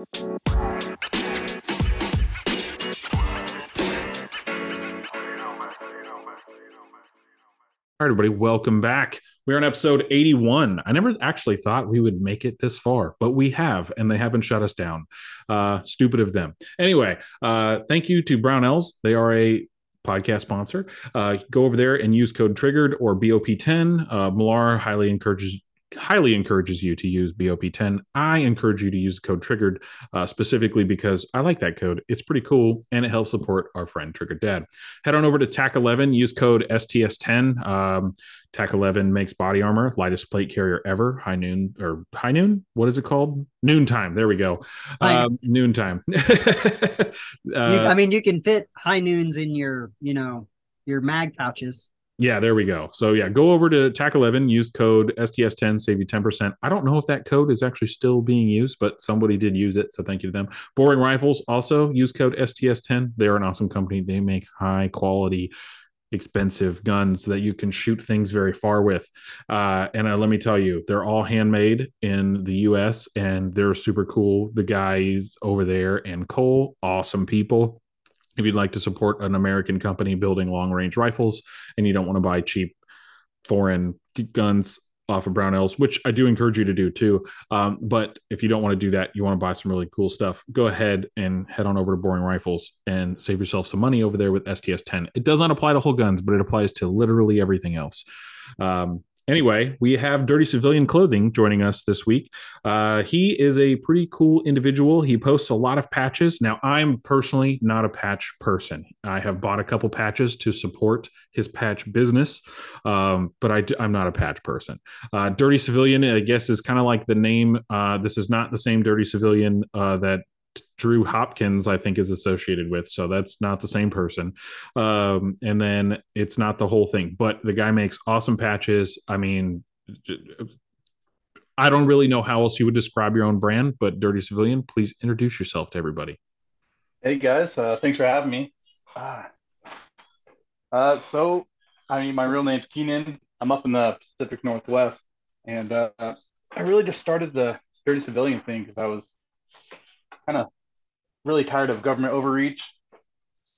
All right, everybody, welcome back. We're on episode 81. I never actually thought we would make it this far, but we have, and they haven't shut us down. Uh, stupid of them. Anyway, uh, thank you to Brownells. They are a podcast sponsor. Uh, go over there and use code triggered or BOP10. Uh, Millar highly encourages highly encourages you to use BOP10. I encourage you to use the code triggered uh, specifically because I like that code. It's pretty cool and it helps support our friend Triggered Dad. Head on over to TAC 11, use code STS10. Um, TAC 11 makes body armor, lightest plate carrier ever. High noon or high noon? What is it called? Noontime. There we go. Um, noontime. uh, you, I mean, you can fit high noons in your, you know, your mag pouches. Yeah, there we go. So yeah, go over to TAC 11, use code STS10, save you 10%. I don't know if that code is actually still being used, but somebody did use it. So thank you to them. Boring Rifles also use code STS10. They're an awesome company. They make high quality, expensive guns that you can shoot things very far with. Uh, and uh, let me tell you, they're all handmade in the US and they're super cool. The guys over there and Cole, awesome people if you'd like to support an American company building long range rifles and you don't want to buy cheap foreign guns off of Brownells, which I do encourage you to do too. Um, but if you don't want to do that, you want to buy some really cool stuff, go ahead and head on over to Boring Rifles and save yourself some money over there with STS 10. It does not apply to whole guns, but it applies to literally everything else. Um, Anyway, we have Dirty Civilian Clothing joining us this week. Uh, he is a pretty cool individual. He posts a lot of patches. Now, I'm personally not a patch person. I have bought a couple patches to support his patch business, um, but I, am not a patch person. Uh, Dirty Civilian, I guess, is kind of like the name. Uh, this is not the same Dirty Civilian uh, that Drew Hopkins, I think, is associated with. So that's not the same person. Um, and then it's not the whole thing, but the guy makes awesome patches. I mean, I don't really know how else you would describe your own brand, but Dirty Civilian, please introduce yourself to everybody. Hey guys, uh, thanks for having me. Ah. Uh, so, I mean, my real name's Keenan. I'm up in the Pacific Northwest, and uh, I really just started the Dirty Civilian thing because I was kind of really tired of government overreach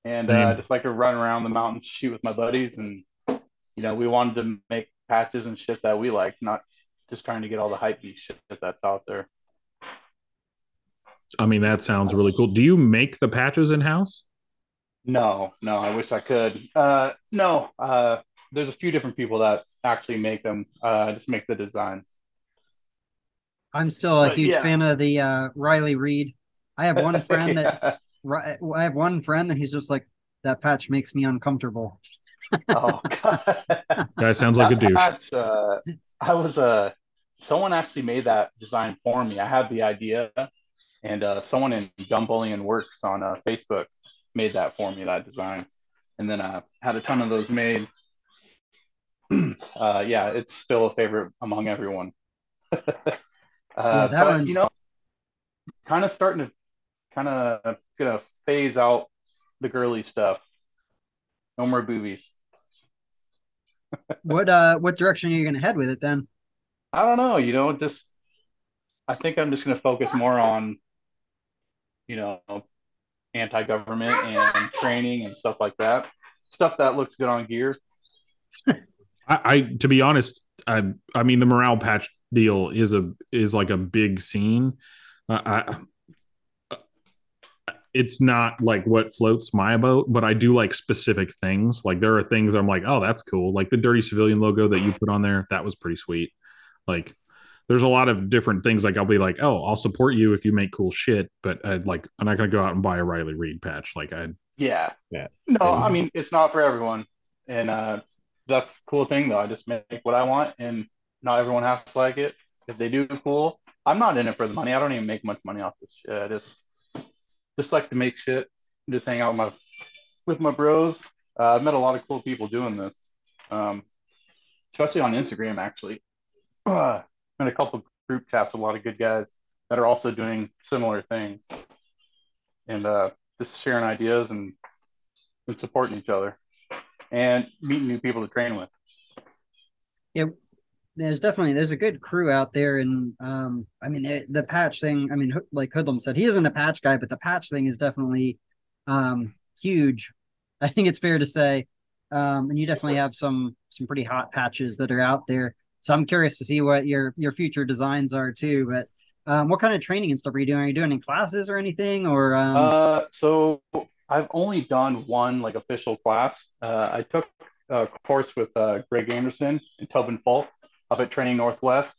and uh, just like to run around the mountains, shoot with my buddies, and you know, we wanted to make patches and shit that we like, not just trying to get all the hype shit that's out there. I mean, that sounds really cool. Do you make the patches in house? No, no. I wish I could. Uh, no. Uh, there's a few different people that actually make them. Uh, just make the designs. I'm still a but, huge yeah. fan of the uh, Riley Reid I have one friend that yeah. I have one friend that he's just like that patch makes me uncomfortable. oh god, that sounds like a douche. Patch, uh, I was uh someone actually made that design for me. I had the idea, and uh, someone in Gun Bullion Works on uh, Facebook made that for me. That design, and then I had a ton of those made. uh, yeah, it's still a favorite among everyone. uh, yeah, but, you know, kind of starting to kind of gonna phase out the girly stuff. No more boobies. what uh what direction are you gonna head with it then? I don't know, you know, just I think I'm just gonna focus more on, you know, anti government and training and stuff like that. Stuff that looks good on gear. I, I to be honest, I I mean the morale patch deal is a is like a big scene. Uh, I it's not like what floats my boat, but I do like specific things. Like there are things I'm like, oh, that's cool. Like the dirty civilian logo that you put on there, that was pretty sweet. Like there's a lot of different things. Like I'll be like, oh, I'll support you if you make cool shit, but I'd like I'm not gonna go out and buy a Riley Reid patch. Like I yeah. Yeah. No, I mean it's not for everyone. And uh that's cool thing though. I just make what I want and not everyone has to like it. If they do cool. I'm not in it for the money. I don't even make much money off this shit. I just just like to make shit, just hang out with my with my bros. Uh, I've met a lot of cool people doing this, um, especially on Instagram. Actually, uh, met a couple group chats a lot of good guys that are also doing similar things, and uh, just sharing ideas and and supporting each other, and meeting new people to train with. Yeah, there's definitely there's a good crew out there, and um, I mean it, the patch thing. I mean, like Hoodlum said, he isn't a patch guy, but the patch thing is definitely um huge. I think it's fair to say, um, and you definitely have some some pretty hot patches that are out there. So I'm curious to see what your your future designs are too. But um, what kind of training and stuff are you doing? Are you doing any classes or anything? Or um... uh, so I've only done one like official class. Uh, I took a course with uh, Greg Anderson and Tobin Fulth up at Training Northwest.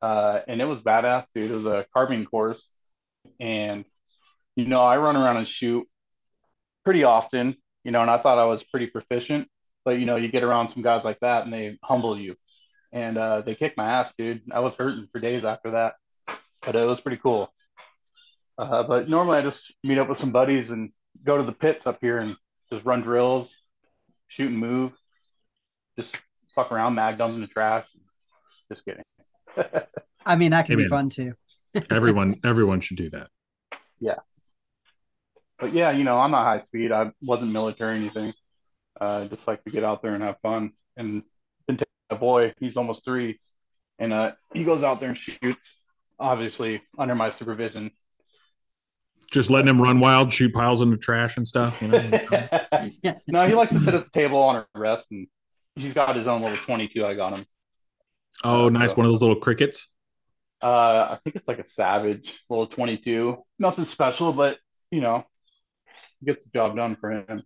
Uh, and it was badass, dude. It was a carbine course. And, you know, I run around and shoot pretty often, you know, and I thought I was pretty proficient. But, you know, you get around some guys like that and they humble you. And uh, they kicked my ass, dude. I was hurting for days after that. But it was pretty cool. Uh, but normally I just meet up with some buddies and go to the pits up here and just run drills, shoot and move, just fuck around, mag dump in the trash, just kidding. I mean, that can Amen. be fun too. everyone, everyone should do that. Yeah. But yeah, you know, I'm not high speed. I wasn't military or anything. Uh, I just like to get out there and have fun. And a boy, he's almost three, and uh, he goes out there and shoots, obviously under my supervision. Just letting him run wild, shoot piles in the trash and stuff. You know? no, he likes to sit at the table on a rest, and he's got his own little 22. I got him. Oh, nice. So, One of those little crickets. Uh, I think it's like a Savage little 22. Nothing special, but you know, gets the job done for him.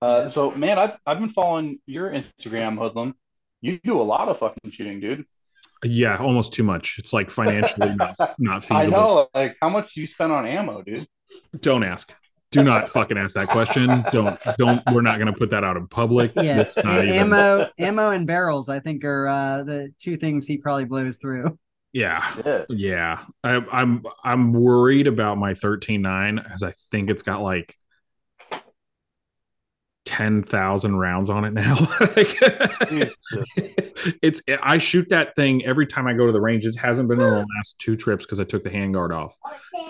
Uh, so man, I've I've been following your Instagram, Hoodlum. You do a lot of fucking shooting, dude. Yeah, almost too much. It's like financially not, not feasible. I know. Like, how much do you spend on ammo, dude? Don't ask do not fucking ask that question. Don't don't. We're not going to put that out in public. Yeah, ammo, even... ammo, and barrels. I think are uh, the two things he probably blows through. Yeah, yeah. yeah. I, I'm I'm worried about my thirteen nine as I think it's got like ten thousand rounds on it now. it's I shoot that thing every time I go to the range. It hasn't been in the last two trips because I took the handguard off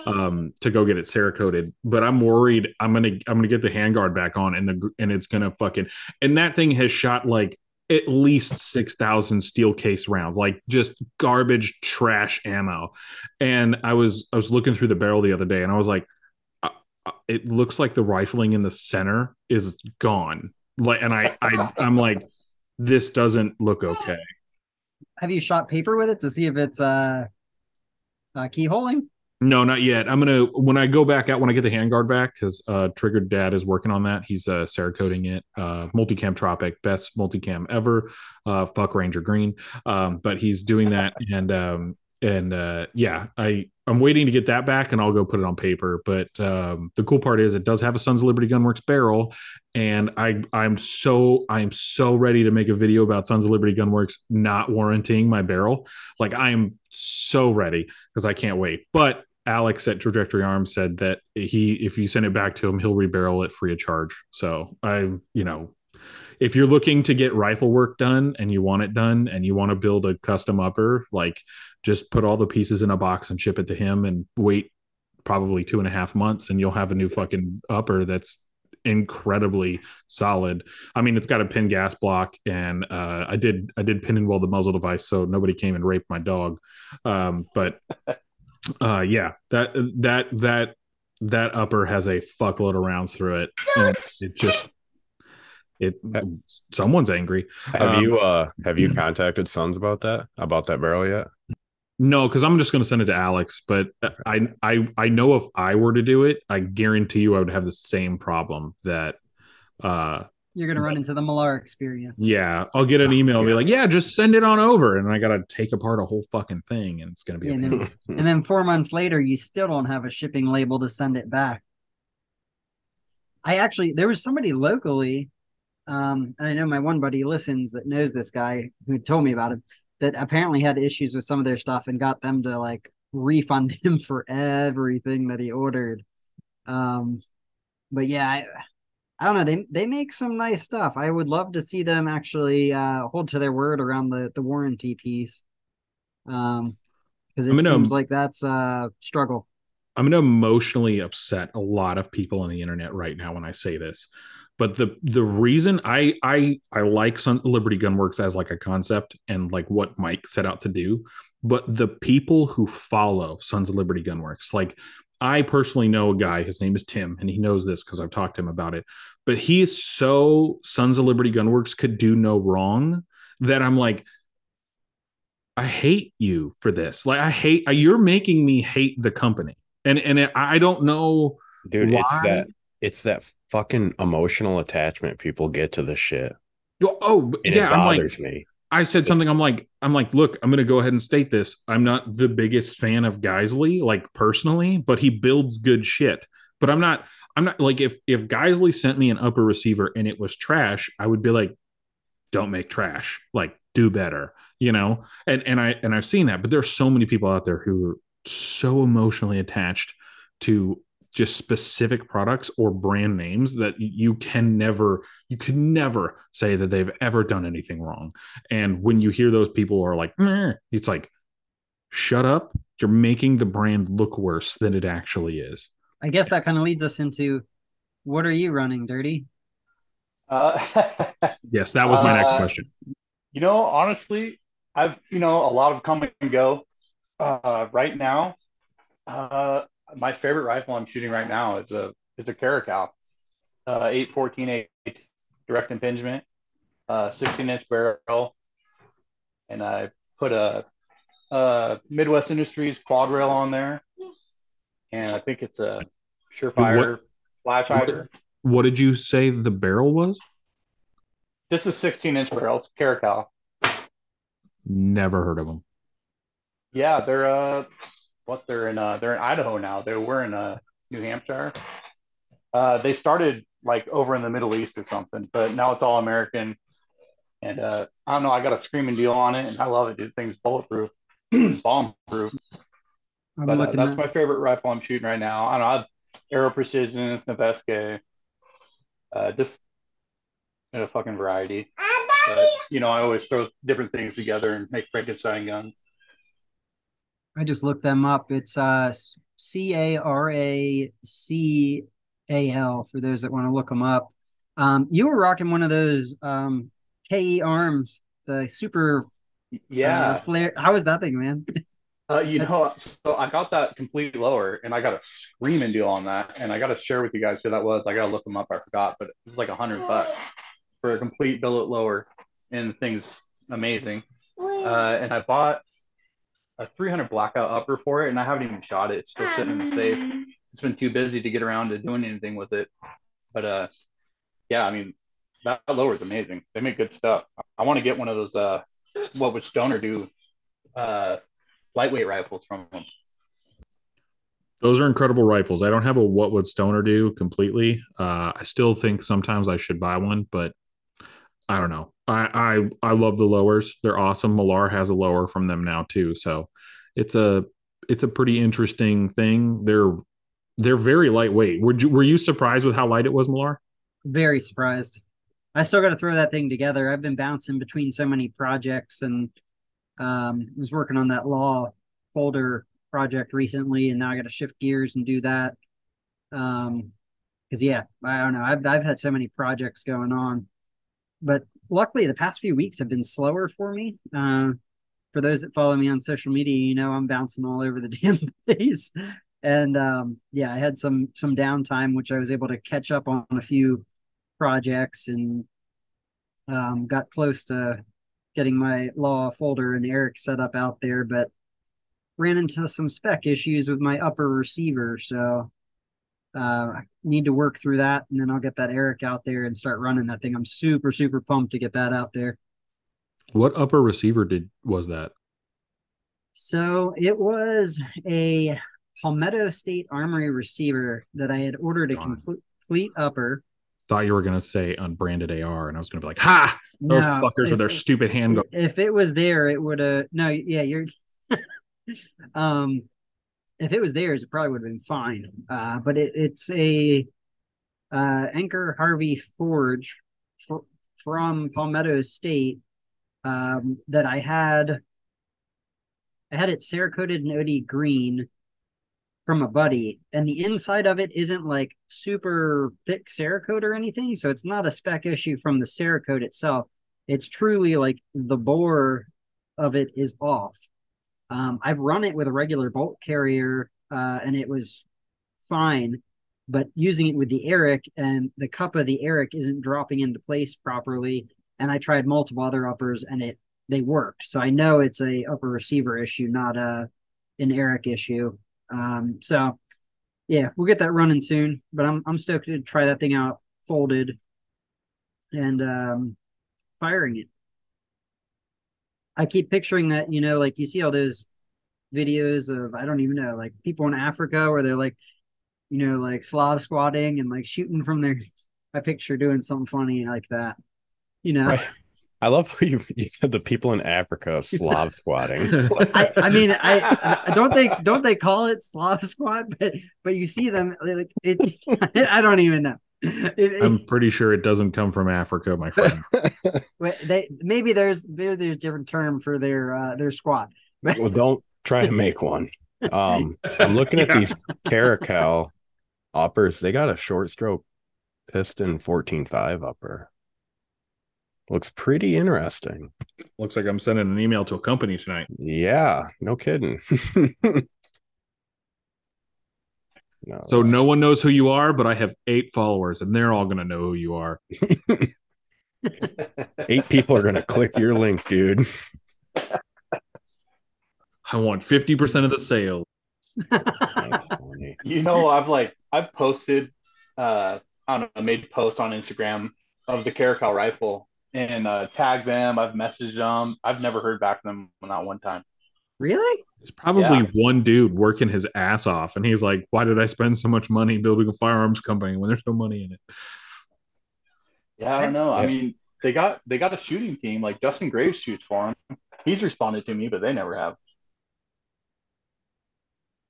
um, to go get it cerakoted. But I'm worried I'm gonna I'm gonna get the handguard back on and the and it's gonna fucking and that thing has shot like at least 6000 steel case rounds like just garbage trash ammo and i was i was looking through the barrel the other day and i was like it looks like the rifling in the center is gone. Like, and I, I, I'm like, this doesn't look okay. Have you shot paper with it to see if it's uh, uh keyholing? No, not yet. I'm gonna when I go back out when I get the handguard back because uh, Triggered Dad is working on that. He's uh, cerakoting it. Uh, multicam Tropic, best multicam ever. Uh, fuck Ranger Green, um, but he's doing that and um, and uh, yeah, I I'm waiting to get that back, and I'll go put it on paper. But um, the cool part is it does have a Sons of Liberty Gunworks barrel, and I I'm so I'm so ready to make a video about Sons of Liberty Gunworks not warranting my barrel. Like I am so ready because I can't wait. But Alex at Trajectory Arms said that he if you send it back to him, he'll rebarrel it free of charge. So I you know if you're looking to get rifle work done and you want it done and you want to build a custom upper, like just put all the pieces in a box and ship it to him and wait probably two and a half months and you'll have a new fucking upper that's incredibly solid. I mean, it's got a pin gas block, and uh, I did I did pin and weld the muzzle device, so nobody came and raped my dog. Um, but uh, yeah, that that that that upper has a fuckload of rounds through it. And it just it someone's angry. Have um, you uh have you contacted Sons about that about that barrel yet? No, because I'm just going to send it to Alex. But I I I know if I were to do it, I guarantee you I would have the same problem that uh you're gonna run into the Millar experience. Yeah, I'll get an email and be like, "Yeah, just send it on over," and I gotta take apart a whole fucking thing, and it's gonna be. Yeah, and, then, and then four months later, you still don't have a shipping label to send it back. I actually, there was somebody locally um, and I know my one buddy listens that knows this guy who told me about it that apparently had issues with some of their stuff and got them to like refund him for everything that he ordered. Um, but yeah, I, I don't know. They they make some nice stuff. I would love to see them actually uh, hold to their word around the the warranty piece. Um, because it seems um, like that's a struggle. I'm going to emotionally upset a lot of people on the internet right now when I say this But the the reason I I I like Sun Liberty Gunworks as like a concept and like what Mike set out to do, but the people who follow Sons of Liberty Gunworks, like I personally know a guy, his name is Tim, and he knows this because I've talked to him about it. But he is so Sons of Liberty Gunworks could do no wrong that I'm like, I hate you for this. Like I hate uh, you're making me hate the company. And and it, I don't know Dude, why. it's that it's that fucking emotional attachment people get to the shit. Oh, And yeah, it I'm like bothers me. I said something. I'm like, I'm like, look, I'm going to go ahead and state this. I'm not the biggest fan of Geissele, like personally, but he builds good shit. But I'm not, I'm not like if if Geissele sent me an upper receiver and it was trash, I would be like, don't make trash, like do better, you know. And and I and I've seen that, but there's so many people out there who are so emotionally attached to just specific products or brand names that you can never you can never say that they've ever done anything wrong. And when you hear those people are like "Meh," it's like shut up. You're making the brand look worse than it actually is. I guess that kind of leads us into what are you running, Dirty? Uh, yes that was my next Uh, question. you know, honestly, I've you know a lot of come and go. Uh, right now, uh, my favorite rifle I'm shooting right now is a it's a Caracal, uh, eight fourteen eight direct impingement, uh, 16 inch barrel, and I put a, a Midwest Industries quad rail on there, and I think it's a Surefire flash what- what did you say the barrel was? This is 16 inch barrel. It's Caracal. never heard of them Yeah, they're uh, what they're in uh, they're in Idaho now. They were in uh, New Hampshire. Uh, they started like over in the Middle East or something, but now it's all American. And uh, I don't know, I got a screaming deal on it, and I love it, dude. Thing's bulletproof, bomb proof. But uh, that's at my favorite rifle I'm shooting right now. I don't know, I have Aero Precision, Snavesque, uh, just in a fucking variety. But you know, I always throw different things together and make Frankenstein guns. I just looked them up. It's uh C A R A C A L for those that want to look them up. Um, you were rocking one of those um KE arms, the super Yeah, uh, flare. was that thing, man? Uh, you know, so I got that complete lower, and I got a screaming deal on that, and I got to share with you guys who that was. I got to look them up. I forgot, but it was like a hundred bucks for a complete billet lower, and the thing's amazing. Uh, and I bought a 300 blackout upper for it, and I haven't even shot it. It's still sitting in the safe. It's been too busy to get around to doing anything with it. But uh, yeah, I mean, that lower is amazing. They make good stuff. I want to get one of those. Uh, what would Stoner do? Uh, lightweight rifles from them. Those are incredible rifles. I don't have a what would Stoner do completely. Uh, I still think sometimes I should buy one, but I don't know. I I I love the lowers. They're awesome. Millar has a lower from them now too, so it's a it's a pretty interesting thing. They're they're very lightweight. Were you were you surprised with how light it was, Millar? Very surprised. I still got to throw that thing together. I've been bouncing between so many projects and um, was working on that law folder project recently, and now I got to shift gears and do that. Um, because yeah, I don't know. I've I've had so many projects going on, but luckily the past few weeks have been slower for me. Uh, for those that follow me on social media, you know I'm bouncing all over the damn place. And um, yeah, I had some some downtime, which I was able to catch up on a few projects and um, got close to getting my law folder and Eric set up out there, but ran into some spec issues with my upper receiver. So uh, I need to work through that, and then I'll get that Eric out there and start running that thing. I'm super super pumped to get that out there. What upper receiver did was that? So it was a Palmetto State Armory receiver that I had ordered a complete complete upper. Thought you were gonna say unbranded AR, and I was gonna be like, "Ha! Those No, fuckers with their stupid handgun." If it was there, it would have. No, yeah, you're. um, if it was theirs, it probably would have been fine. Uh, but it, it's a uh Anchor Harvey Forge fr- from Palmetto State um, that I had. I had it Cerakoted in OD green from a buddy, and the inside of it isn't like super thick Cerakote or anything, so it's not a spec issue from the Cerakote itself. It's truly like the bore of it is off. Um, I've run it with a regular bolt carrier, uh, and it was fine. But using it with the Eric and the cup of the Eric isn't dropping into place properly. And I tried multiple other uppers, and it they worked. So I know it's a upper receiver issue, not a an Eric issue. Um, so yeah, we'll get that running soon. But I'm I'm stoked to try that thing out folded and um, firing it. I keep picturing that, you know, like you see all those videos of I don't even know, like people in Africa where they're like, you know, like Slav squatting and like shooting from their. I picture doing something funny like that. You know, Right. I love how you, you had the people in Africa Slav squatting. I, I mean, I, I don't they don't they call it Slav squat, but but you see them like it. I don't even know. It- it- I'm pretty sure it doesn't come from Africa, my friend. They maybe there's maybe there's a different term for their uh their squat. Well, don't try to make one. Um, I'm looking at Yeah. these Caracal uppers. They got a short stroke piston 14.5 upper. Looks pretty interesting. Looks like I'm sending an email to a company tonight. Yeah, no kidding. No, So no one knows who you are, but I have eight followers, and they're all gonna know who you are. eight people are gonna click your link, dude. I want 50% of the sale. You know, I've like I've posted uh I don't know, made posts on Instagram of the Caracal rifle and uh tagged them, I've messaged them. I've never heard back from them not one time. really? It's probably Yeah. one dude working his ass off, and he's like, "Why did I spend so much money building a firearms company when there's no money in it?" Yeah, I don't know. I mean, they got they got a shooting team, like Dustin Graves shoots for him. He's responded to me, but they never have.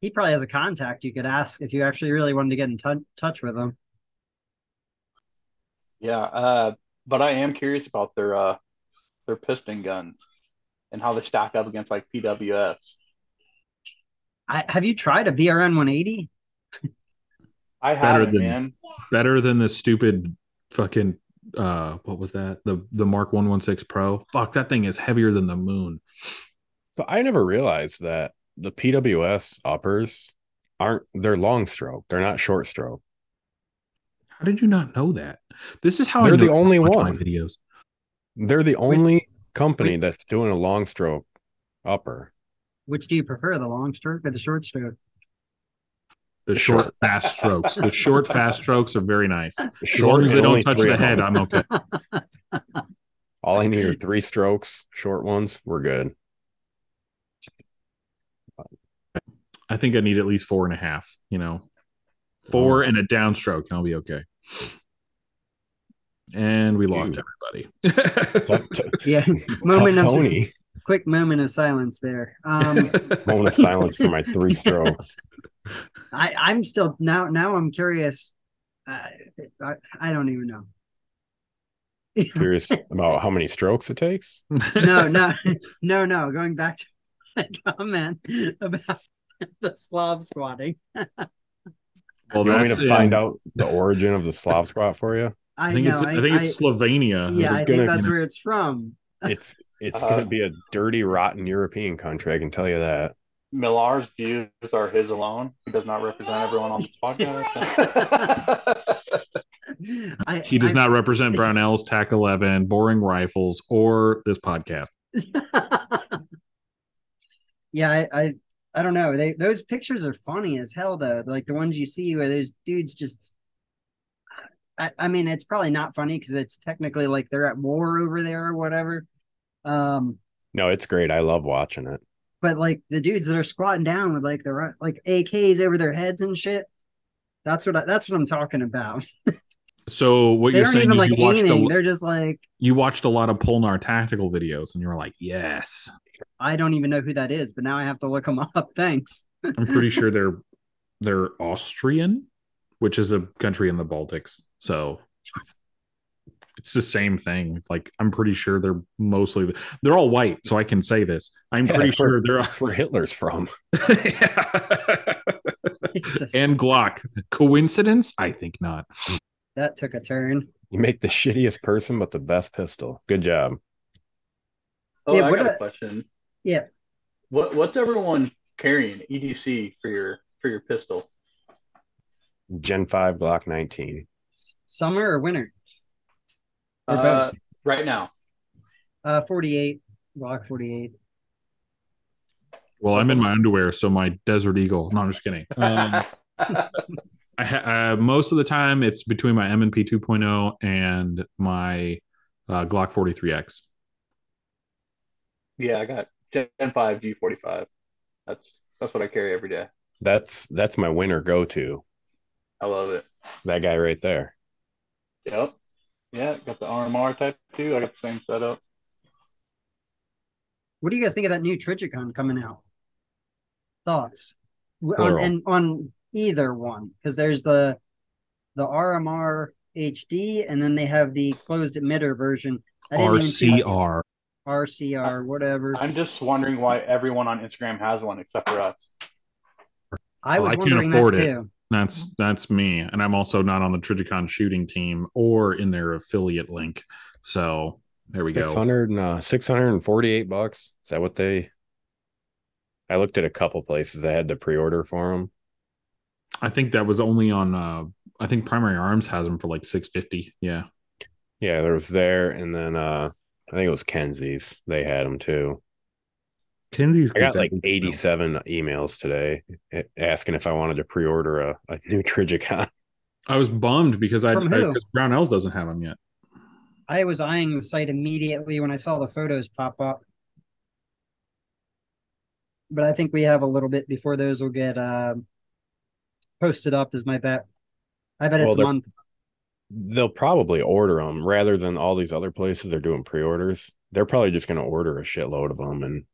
He probably has a contact you could ask if you actually really wanted to get in tou- touch with him. Yeah, uh, but I am curious about their uh their piston guns and how they stack up against like PWS. I, have you tried a BRN 180? I haven't, than- man. Better than the stupid fucking uh what was that? The the Mark 116 Pro. Fuck, that thing is heavier than the moon. So I never realized that the PWS uppers aren't they're long stroke. They're not short stroke. How did you not know that? This is how They're I know the only to watch my one. videos. They're the only company wait. that's doing a long stroke upper. Which do you prefer, the long stroke or the short stroke? The The short, short. fast strokes. The short, fast strokes are very nice. As Short long as they don't touch the head. I'm okay. All I need are three strokes, short ones. We're good. I think I need at least four and a half, you know, four mm. and a downstroke, and I'll be okay. And we lost Dude. everybody. Tough- t- Yeah. moment of Tony. Quick moment of silence there. Um Moment of silence for my three strokes. I, I'm still now now I'm curious. Uh, I, I don't even know. Curious about how many strokes it takes. no, no, no, no. Going back to my comment about the Slav squatting. Well, you want me to find out the origin of the Slav squat for you? I, I think know. it's. I think it's Slovenia. yeah, it's I gonna- think that's where it's from. It's it's Uh, gonna be a dirty, rotten European country. I can tell you that. Millar's views are his alone. He does not represent everyone on this podcast. I, He does I- not represent Brownell's TAC 11, Boring Rifles, or this podcast. yeah, I, I I don't know. They those pictures are funny as hell though. Like the ones you see where those dudes just I, I mean it's probably not funny because it's technically like they're at war over there or whatever. Um No, it's great. I love watching it. but like the dudes that are squatting down with like their like AKs over their heads and shit. That's what I, that's what I'm talking about. So what They you're aren't saying even is like you watched aiming. a, They're just like you watched a lot of Polenar tactical videos, and you were like, yes. I don't even know who that is, but now I have to look them up. Thanks. I'm pretty sure they're they're Austrian, which is a country in the Baltics. So it's the same thing. Like I'm pretty sure they're mostly they're all white, so I can say this. I'm Yeah, pretty sure they're That's where Hitler's from. Jesus, and Glock. Coincidence? I think not. that took a turn. You make the shittiest person, but the best pistol. Good job. Oh, Yeah, I got a- a question. Yeah. What what's everyone carrying EDC for your for your pistol? Gen 5 Glock 19. Summer or winter? Or Uh, right now. Uh, 48, Glock 48. Well, I'm in my underwear, so my Desert Eagle. No, I'm just kidding. Um, I ha- uh, most of the time it's between my M&P 2.0 and my uh, Glock 43X. yeah, I got Gen five G forty five. That's that's what I carry every day. That's that's my winner go to. I love it. That guy right there. Yep. Yeah, got the RMR type too. I got the same setup. What do you guys think of that new Trijicon coming out? Thoughts on and on either one because there's the the RMR HD and then they have the closed emitter version. I didn't even see- RCR. RCR, whatever. I'm just wondering why everyone on Instagram has one except for us. I Well, was I can't wondering afford that it. too. That's that's me, and I'm also not on the Trijicon shooting team or in their affiliate link. So there we go. 600 and, uh, 648 bucks. Is that what they I looked at a couple places I had to pre-order for them. I think that was only on. uh I think Primary Arms has them for like 650. Yeah. Yeah, there was there and then uh I think it was Kenzie's. They had them too. Kenzie's I got like everything. 87 emails today asking if I wanted to pre-order a, a new Trijicon. I was bummed because I From because Brownells doesn't have them yet. I was eyeing the site immediately when I saw the photos pop up. But I think we have a little bit before those will get um posted up, is my bet. I bet Well, it's a month. They'll probably order them rather than all these other places they're doing pre-orders. They're probably just going to order a shitload of them and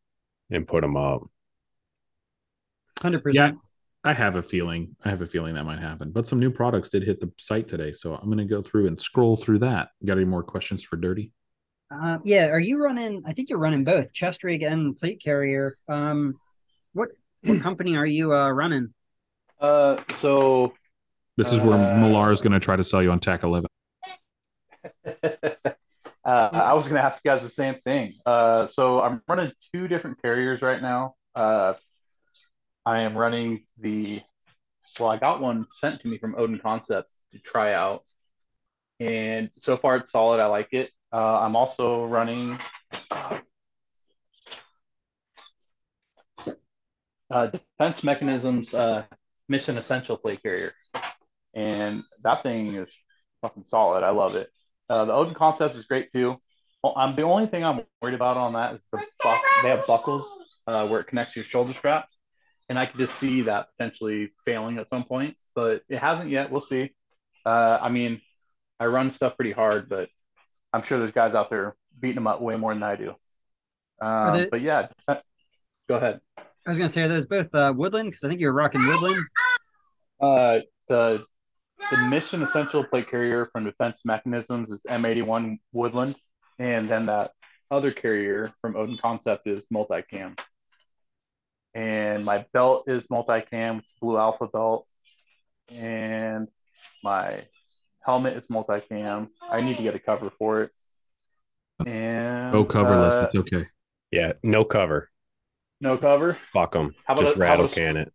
and put them up. 100%. Yeah, I have a feeling. I have a feeling that might happen. But some new products did hit the site today, so I'm going to go through and scroll through that. Got any more questions for Dirty? Uh, yeah, are you running? I think you're running both chest rig and plate carrier. Um, what what company are you uh, running? Uh, so This is where Uh, Millar is going to try to sell you on TAC 11. uh, I was going to ask you guys the same thing. Uh, so I'm running two different carriers right now. Uh, I am running the, well, I got one sent to me from Odin Concepts to try out. And so far it's solid. I like it. Uh, I'm also running uh, Defense Mechanisms uh, Mission Essential Play Carrier. And that thing is fucking solid. I love it. Uh, the Odin concept is great too. Well, um, the only thing I'm worried about on that is the buck. They have buckles uh, where it connects your shoulder straps, and I could just see that potentially failing at some point. But it hasn't yet. We'll see. Uh, I mean, I run stuff pretty hard, but I'm sure there's guys out there beating them up way more than I do. Um, they- but yeah, uh, go ahead. I was gonna say are those both uh, Woodland because I think you're rocking Woodland. Uh, the the mission essential plate carrier from Defense Mechanisms is M81 Woodland, and then that other carrier from Odin Concept is multicam. And my belt is multicam, it's Blue Alpha belt, and my helmet is multicam. I need to get a cover for it. And Go coverless. uh, it's okay. Yeah, no cover. no cover. Fuck them. Just a- rattle about a- can it.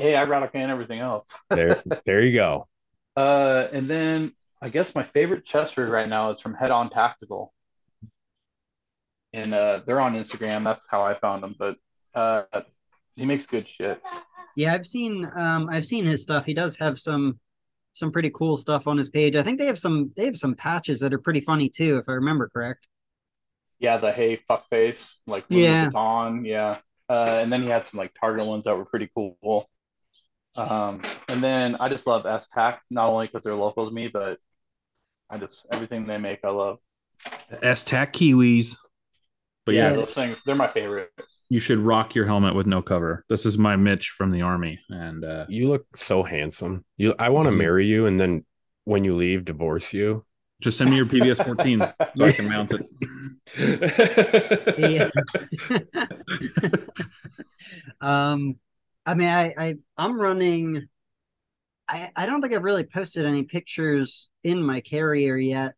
Hey, I rattle can everything else. There, there you go. Uh, and then I guess my favorite chest rig right now is from Head On Tactical, and uh, they're on Instagram. That's how I found them. But uh, he makes good shit. Yeah, I've seen um I've seen his stuff. He does have some some pretty cool stuff on his page. I think they have some they have some patches that are pretty funny too, if I remember correct. Yeah, the hey fuck face, like Yeah. on, yeah. Uh, and then he had some like target ones that were pretty cool. Um, and then I just love Esstac, not only because they're local to me, but I just everything they make, I love. S TAC KYWIs. But yeah, yeah, those things, they're my favorite. you should rock your helmet with no cover. This is my Mitch from the army, and uh, You look so handsome. You, I want to marry you, and then when you leave, divorce you. just send me your PVS 14 so I can mount it. Um I mean, I, I I'm running. I I don't think I've really posted any pictures in my carrier yet.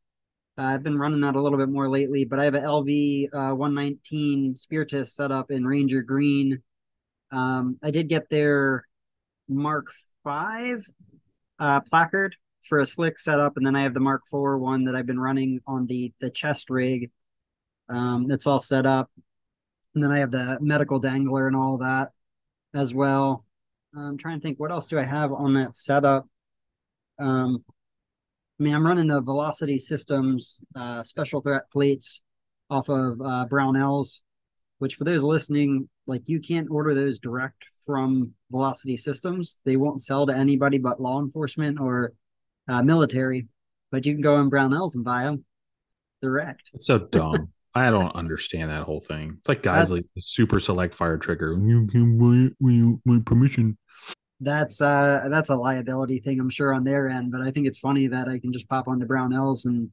Uh, I've been running that a little bit more lately, but I have an LV uh, 119 Spiritus set up in Ranger Green. Um, I did get their Mark Five uh, placard for a slick setup, and then I have the Mark Four one that I've been running on the the chest rig. Um, that's all set up, and then I have the medical dangler and all that as well. I'm trying to think what else do I have on that setup. Um, I mean, I'm running the Velocity Systems uh, special threat plates off of uh, Brownells, which for those listening, like you can't order those direct from Velocity Systems. They won't sell to anybody but law enforcement or uh, military, but you can go in Brownells and buy them direct. It's so dumb. I don't understand that whole thing. It's like guys That's- like super select fire trigger. You can buy it when you my permission. That's uh that's a liability thing, I'm sure, on their end. But I think it's funny that I can just pop onto Brownells and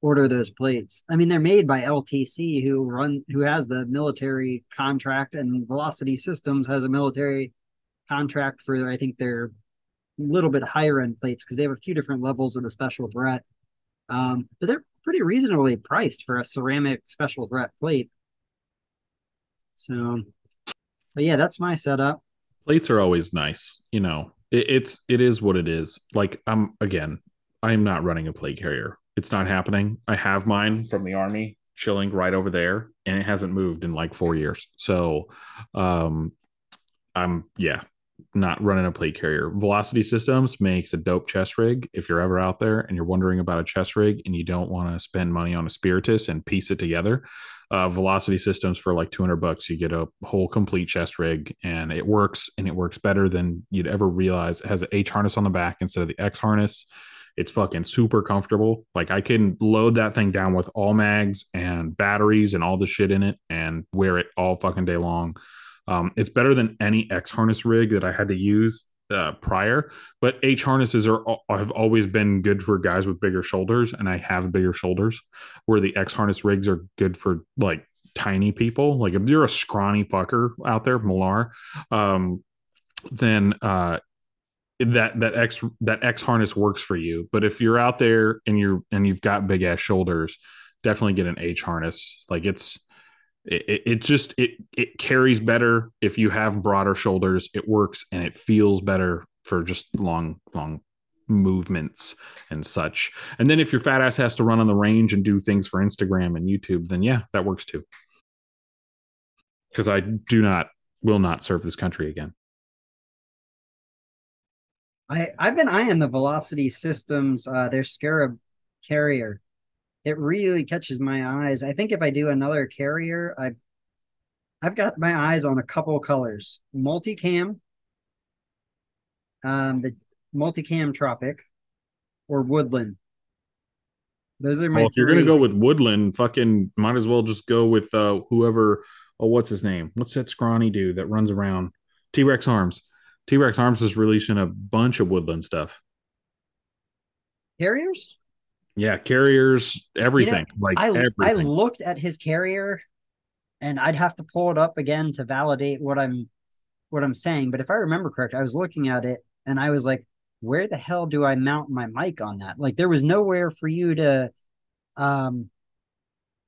order those plates. I mean, they're made by LTC, who run who has the military contract, and Velocity Systems has a military contract for I think their little bit higher end plates because they have a few different levels of the special threat. Um, but they're pretty reasonably priced for a ceramic special threat plate. So, but yeah, that's my setup. Plates are always nice. You know, it, it's it is what it is. Like I'm again, I am not running a plate carrier. It's not happening. I have mine from the army chilling right over there, and it hasn't moved in like four years. So, um, I'm yeah, not running a plate carrier. Velocity Systems makes a dope chest rig. If you're ever out there and you're wondering about a chest rig and you don't want to spend money on a Spiritus and piece it together, uh, Velocity Systems for like 200 bucks, you get a whole complete chest rig and it works and it works better than you'd ever realize. It has an H harness on the back instead of the X harness. It's fucking super comfortable. Like I can load that thing down with all mags and batteries and all the shit in it and wear it all fucking day long. Um, it's better than any X harness rig that I had to use uh, prior. But H harnesses are have always been good for guys with bigger shoulders, and I have bigger shoulders. Where the X harness rigs are good for like tiny people. Like if you're a scrawny fucker out there, Millar, um, then uh, that that X that X harness works for you. But if you're out there and you're and you've got big ass shoulders, definitely get an H harness. Like it's it, it just it it carries better if you have broader shoulders. It works and it feels better for just long long movements and such. And then if your fat ass has to run on the range and do things for instagram and youtube then yeah that works too. Because i do not will not serve this country again. I I've been eyeing the Velocity Systems, uh, their Scarab carrier. It really catches my eyes. I think if I do another carrier, I I've got my eyes on a couple colors: multicam, um, the multicam Tropic, or Woodland. Those are my. well if you're gonna go with woodland fucking might as well just go with uh whoever oh what's his name what's that scrawny dude that runs around t-rex arms t-rex arms is releasing a bunch of woodland stuff carriers. Yeah, carriers, everything. like I everything. I looked at his carrier, and I'd have to pull it up again to validate what I'm what I'm saying. But if I remember correct, I was looking at it and I was like, "Where the hell do I mount my mic on that?" Like, there was nowhere for you to, um,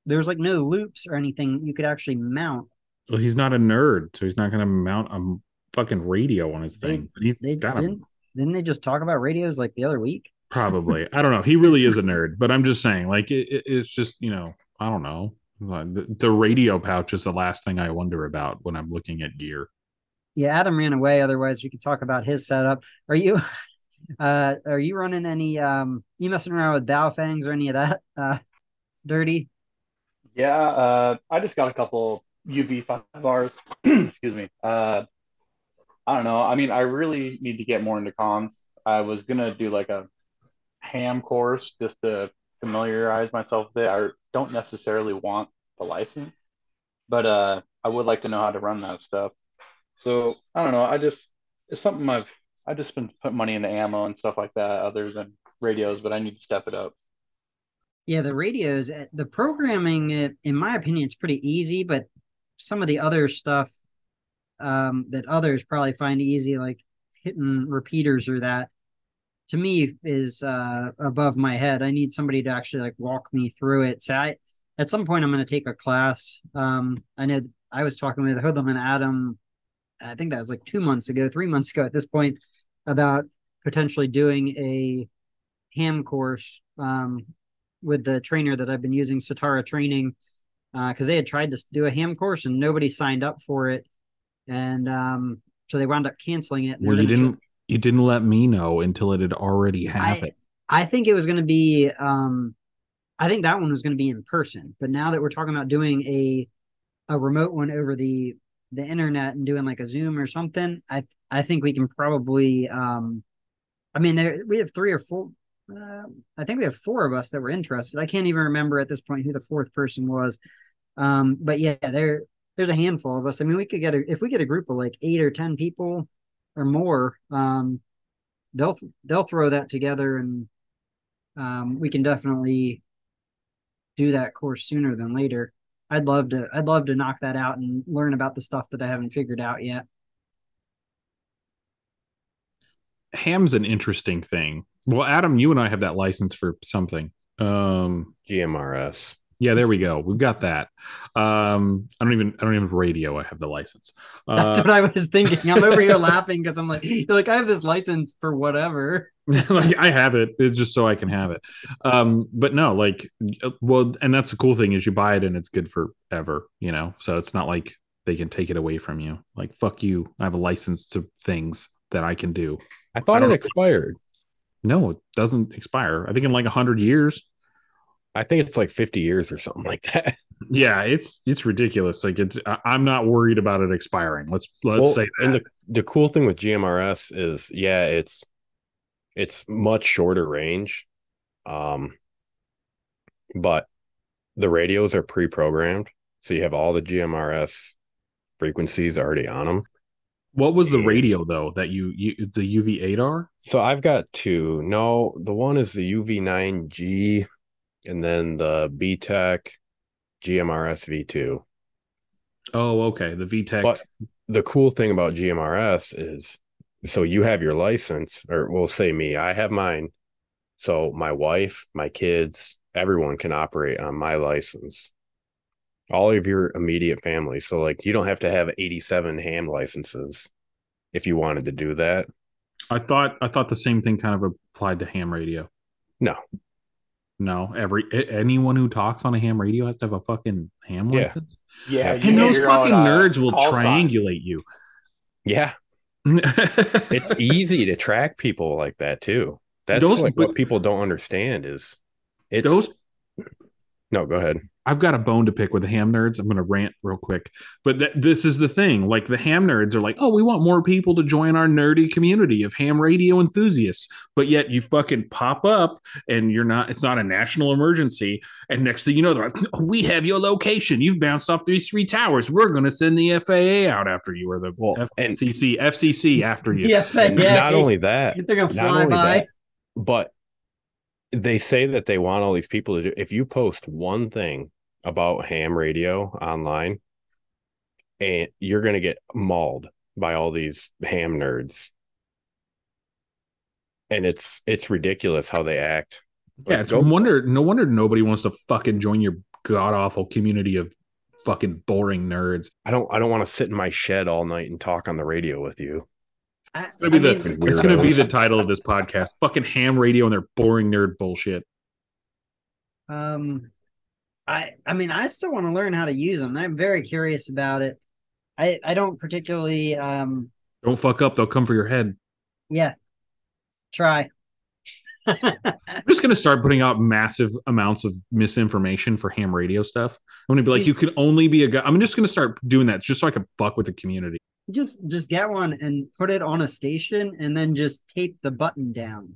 there was like no loops or anything you could actually mount. well, he's not a nerd, so he's not going to mount a fucking radio on his They- thing. But he's They got didn't didn't they just talk about radios like the other week? Probably. I don't know. He really is a nerd, but I'm just saying, like, it, it- it's just you know, I don't know. The, the radio pouch is the last thing I wonder about when I'm looking at gear. Yeah, Adam ran away. Otherwise, we could talk about his setup. Are you, uh, are you running any? Um, you messing around with Baofengs or any of that? Uh, dirty. Yeah, uh, I just got a couple UV five bars. Excuse me. Uh, I don't know. I mean, I really need to get more into comms. I was gonna do like a ham course just to familiarize myself with it. I don't necessarily want the license, but uh, I would like to know how to run that stuff. So I don't know. I just it's something I've I just been putting money into ammo and stuff like that, other than radios. But I need to step it up. Yeah, the radios, uh, the programming, in my opinion, it's pretty easy, but some of the other stuff, um, that others probably find easy, like hitting repeaters or that, to me is uh, above my head. I need somebody to actually like walk me through it. So I, at some point, I'm going to take a class. Um, I know I was talking with Hoodlum and Adam. I think that was like two months ago, three months ago at this point, about potentially doing a ham course um, with the trainer that I've been using, Satara Training, because uh, they had tried to do a ham course and nobody signed up for it, and um, so they wound up canceling it. Well, you didn't. You didn't let me know until it had already happened. I, I think it was going to be. Um, I think that one was going to be in person, but now that we're talking about doing a a remote one over the the internet and doing like a Zoom or something, I I think we can probably. Um, I mean, there we have three or four. Uh, I think we have four of us that were interested. I can't even remember at this point who the fourth person was. Um, but yeah, there there's a handful of us. I mean, we could get a if we get a group of like eight or ten people or more, um, they'll they'll throw that together and um, we can definitely do that course sooner than later. I'd love to I'd love to knock that out and learn about the stuff that I haven't figured out yet. Ham's an interesting thing. Well, Adam, you and I have that license for something. Um GMRS. Yeah, there we go. We've got that. Um, I don't even I don't even have radio. I have the license. That's uh, what I was thinking. I'm over here laughing because I'm like, like I have this license for whatever. like I have it. It's just so I can have it. Um, but no, like, well, and that's the cool thing is you buy it and it's good forever. You know, so it's not like they can take it away from you. Like, fuck you. I have a license to things that I can do. I thought I it expired. No, it doesn't expire. I think in like a hundred years. I think it's like 50 years or something like that. Yeah, it's it's ridiculous. Like it's I'm not worried about it expiring. Let's let's well, say that. And the the cool thing with GMRS is yeah, it's it's much shorter range. Um but the radios are pre-programmed. So you have all the GMRS frequencies already on them. What was the radio though that you, you the UV8R? So I've got two. No, the one is the UV9G and then the BTECH GMRS V2. Oh, okay. The VTEC. But the cool thing about GMRS is so you have your license, or we'll say me, I have mine. So my wife, my kids, everyone can operate on my license. All of your immediate family. So like you don't have to have 87 ham licenses if you wanted to do that. I thought I thought the same thing kind of applied to ham radio. No, no, every anyone who talks on a ham radio has to have a fucking ham yeah. license. Yeah, and those fucking own, uh, nerds will triangulate sign. you. Yeah, it's easy to track people like that too. That's those, like what people don't understand is it's those. No, go ahead. I've got a bone to pick with the ham nerds. I'm going to rant real quick. But th- this is the thing. Like the ham nerds are like, oh, we want more people to join our nerdy community of ham radio enthusiasts. But yet you fucking pop up and you're not, it's not a national emergency. And next thing you know, they're like, oh, we have your location. You've bounced off these three towers. We're going to send the FAA out after you or the well, FCC, and, FCC after you. Yeah, not only that, they're going to fly by. That, but they say that they want all these people to do if you post one thing about ham radio online and you're going to get mauled by all these ham nerds. And it's it's ridiculous how they act. Yeah it's no wonder no wonder nobody wants to fucking join your god awful community of fucking boring nerds. I don't i don't want to sit in my shed all night and talk on the radio with you. It's gonna be the it's gonna be the title of this podcast fucking ham radio and their boring nerd bullshit. Um I I mean I still want to learn how to use them. I'm very curious about it. I I don't particularly um don't fuck up, they'll come for your head. Yeah. Try. I'm just gonna start putting out massive amounts of misinformation for ham radio stuff. I'm gonna be like, you can only be a guy. I'm just gonna start doing that just so I can fuck with the community. Just just get one and put it on a station and then just tape the button down.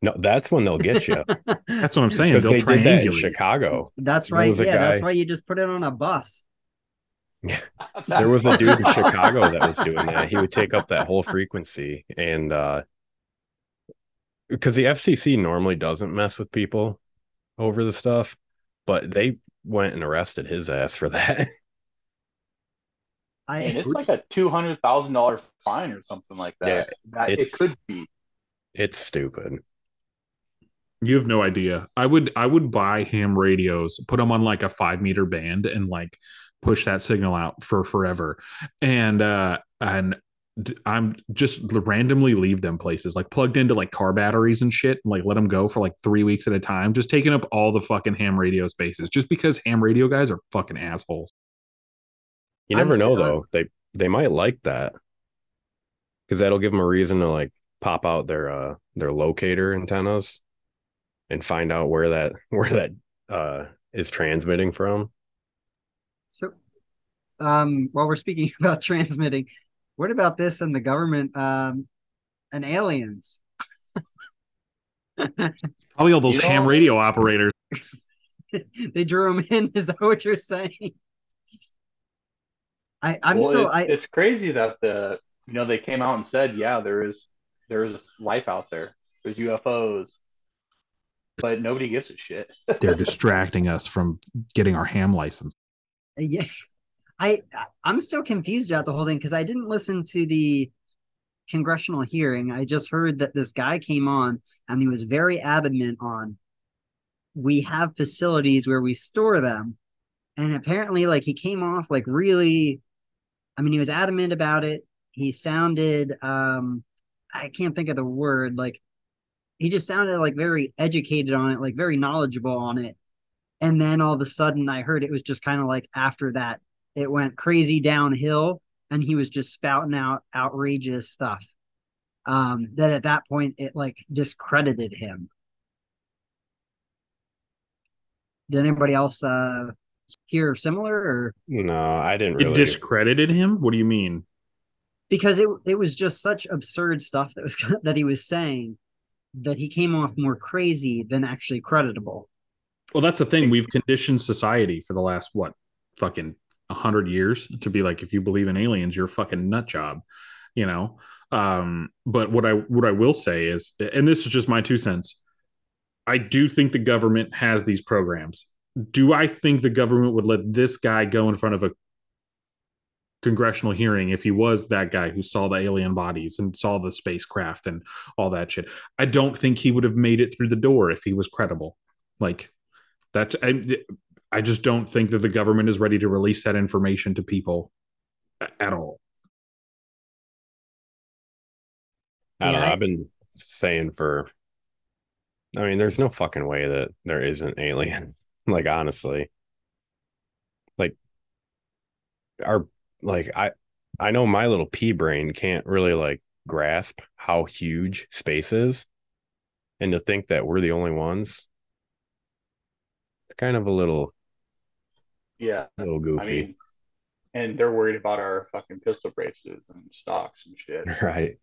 No, that's when they'll get you. that's what I'm saying. They'll they did that in Chicago. That's right. Yeah, guy... that's why you just put it on a bus. Yeah, there was a dude in Chicago that was doing that. He would take up that whole frequency, and uh because the FCC normally doesn't mess with people over the stuff, but they went and arrested his ass for that. And I it's like a two hundred thousand dollar fine or something like that. Yeah, that it could be. It's stupid. You have no idea. I would I would buy ham radios, put them on like a five meter band, and like push that signal out for forever. And uh and I'm just randomly leave them places like plugged into like car batteries and shit, and like let them go for like three weeks at a time, just taking up all the fucking ham radio spaces, just because ham radio guys are fucking assholes. You I'm never know so- though. They they might like that because that'll give them a reason to like pop out their uh their locator antennas and find out where that where that uh is transmitting from. so um while we're speaking about transmitting, what about this and the government um and aliens? Probably all those You know- ham radio operators. they drew them in. Is that what you're saying? I I'm well, so it's, I it's crazy that the you know they came out and said yeah there is there is life out there. There's UFOs, but nobody gives a shit. They're distracting us from getting our ham license. yeah I I'm still confused about the whole thing because I didn't listen to the congressional hearing. I just heard that this guy came on and he was very adamant on we have facilities where we store them. And apparently like he came off like really I mean he was adamant about it. He sounded um I can't think of the word like he just sounded like very educated on it, like very knowledgeable on it. And then all of a sudden I heard it was just kind of like after that it went crazy downhill and he was just spouting out outrageous stuff. Um that at that point it like discredited him. Did anybody else uh hear similar or No, I didn't It discredited him. What do you mean? because it it was just such absurd stuff that was that he was saying that he came off more crazy than actually creditable. Well, that's the thing. We've conditioned society for the last what fucking hundred years to be like, if you believe in aliens, you're a fucking nut job, you know. Um, but what I what I will say is, and this is just my two cents. I do think the government has these programs. Do I think the government would let this guy go in front of a congressional hearing if he was that guy who saw the alien bodies and saw the spacecraft and all that shit? I don't think he would have made it through the door if he was credible. Like that, I, I just don't think that the government is ready to release that information to people at all. I don't know. I- I've been saying for. I mean, there's no fucking way that there isn't aliens. Like honestly, like our like I I know my little pea brain can't really like grasp how huge space is, and to think that we're the only ones, it's kind of a little Yeah, a little I goofy, mean, and they're worried about our fucking pistol braces and stocks and shit. right?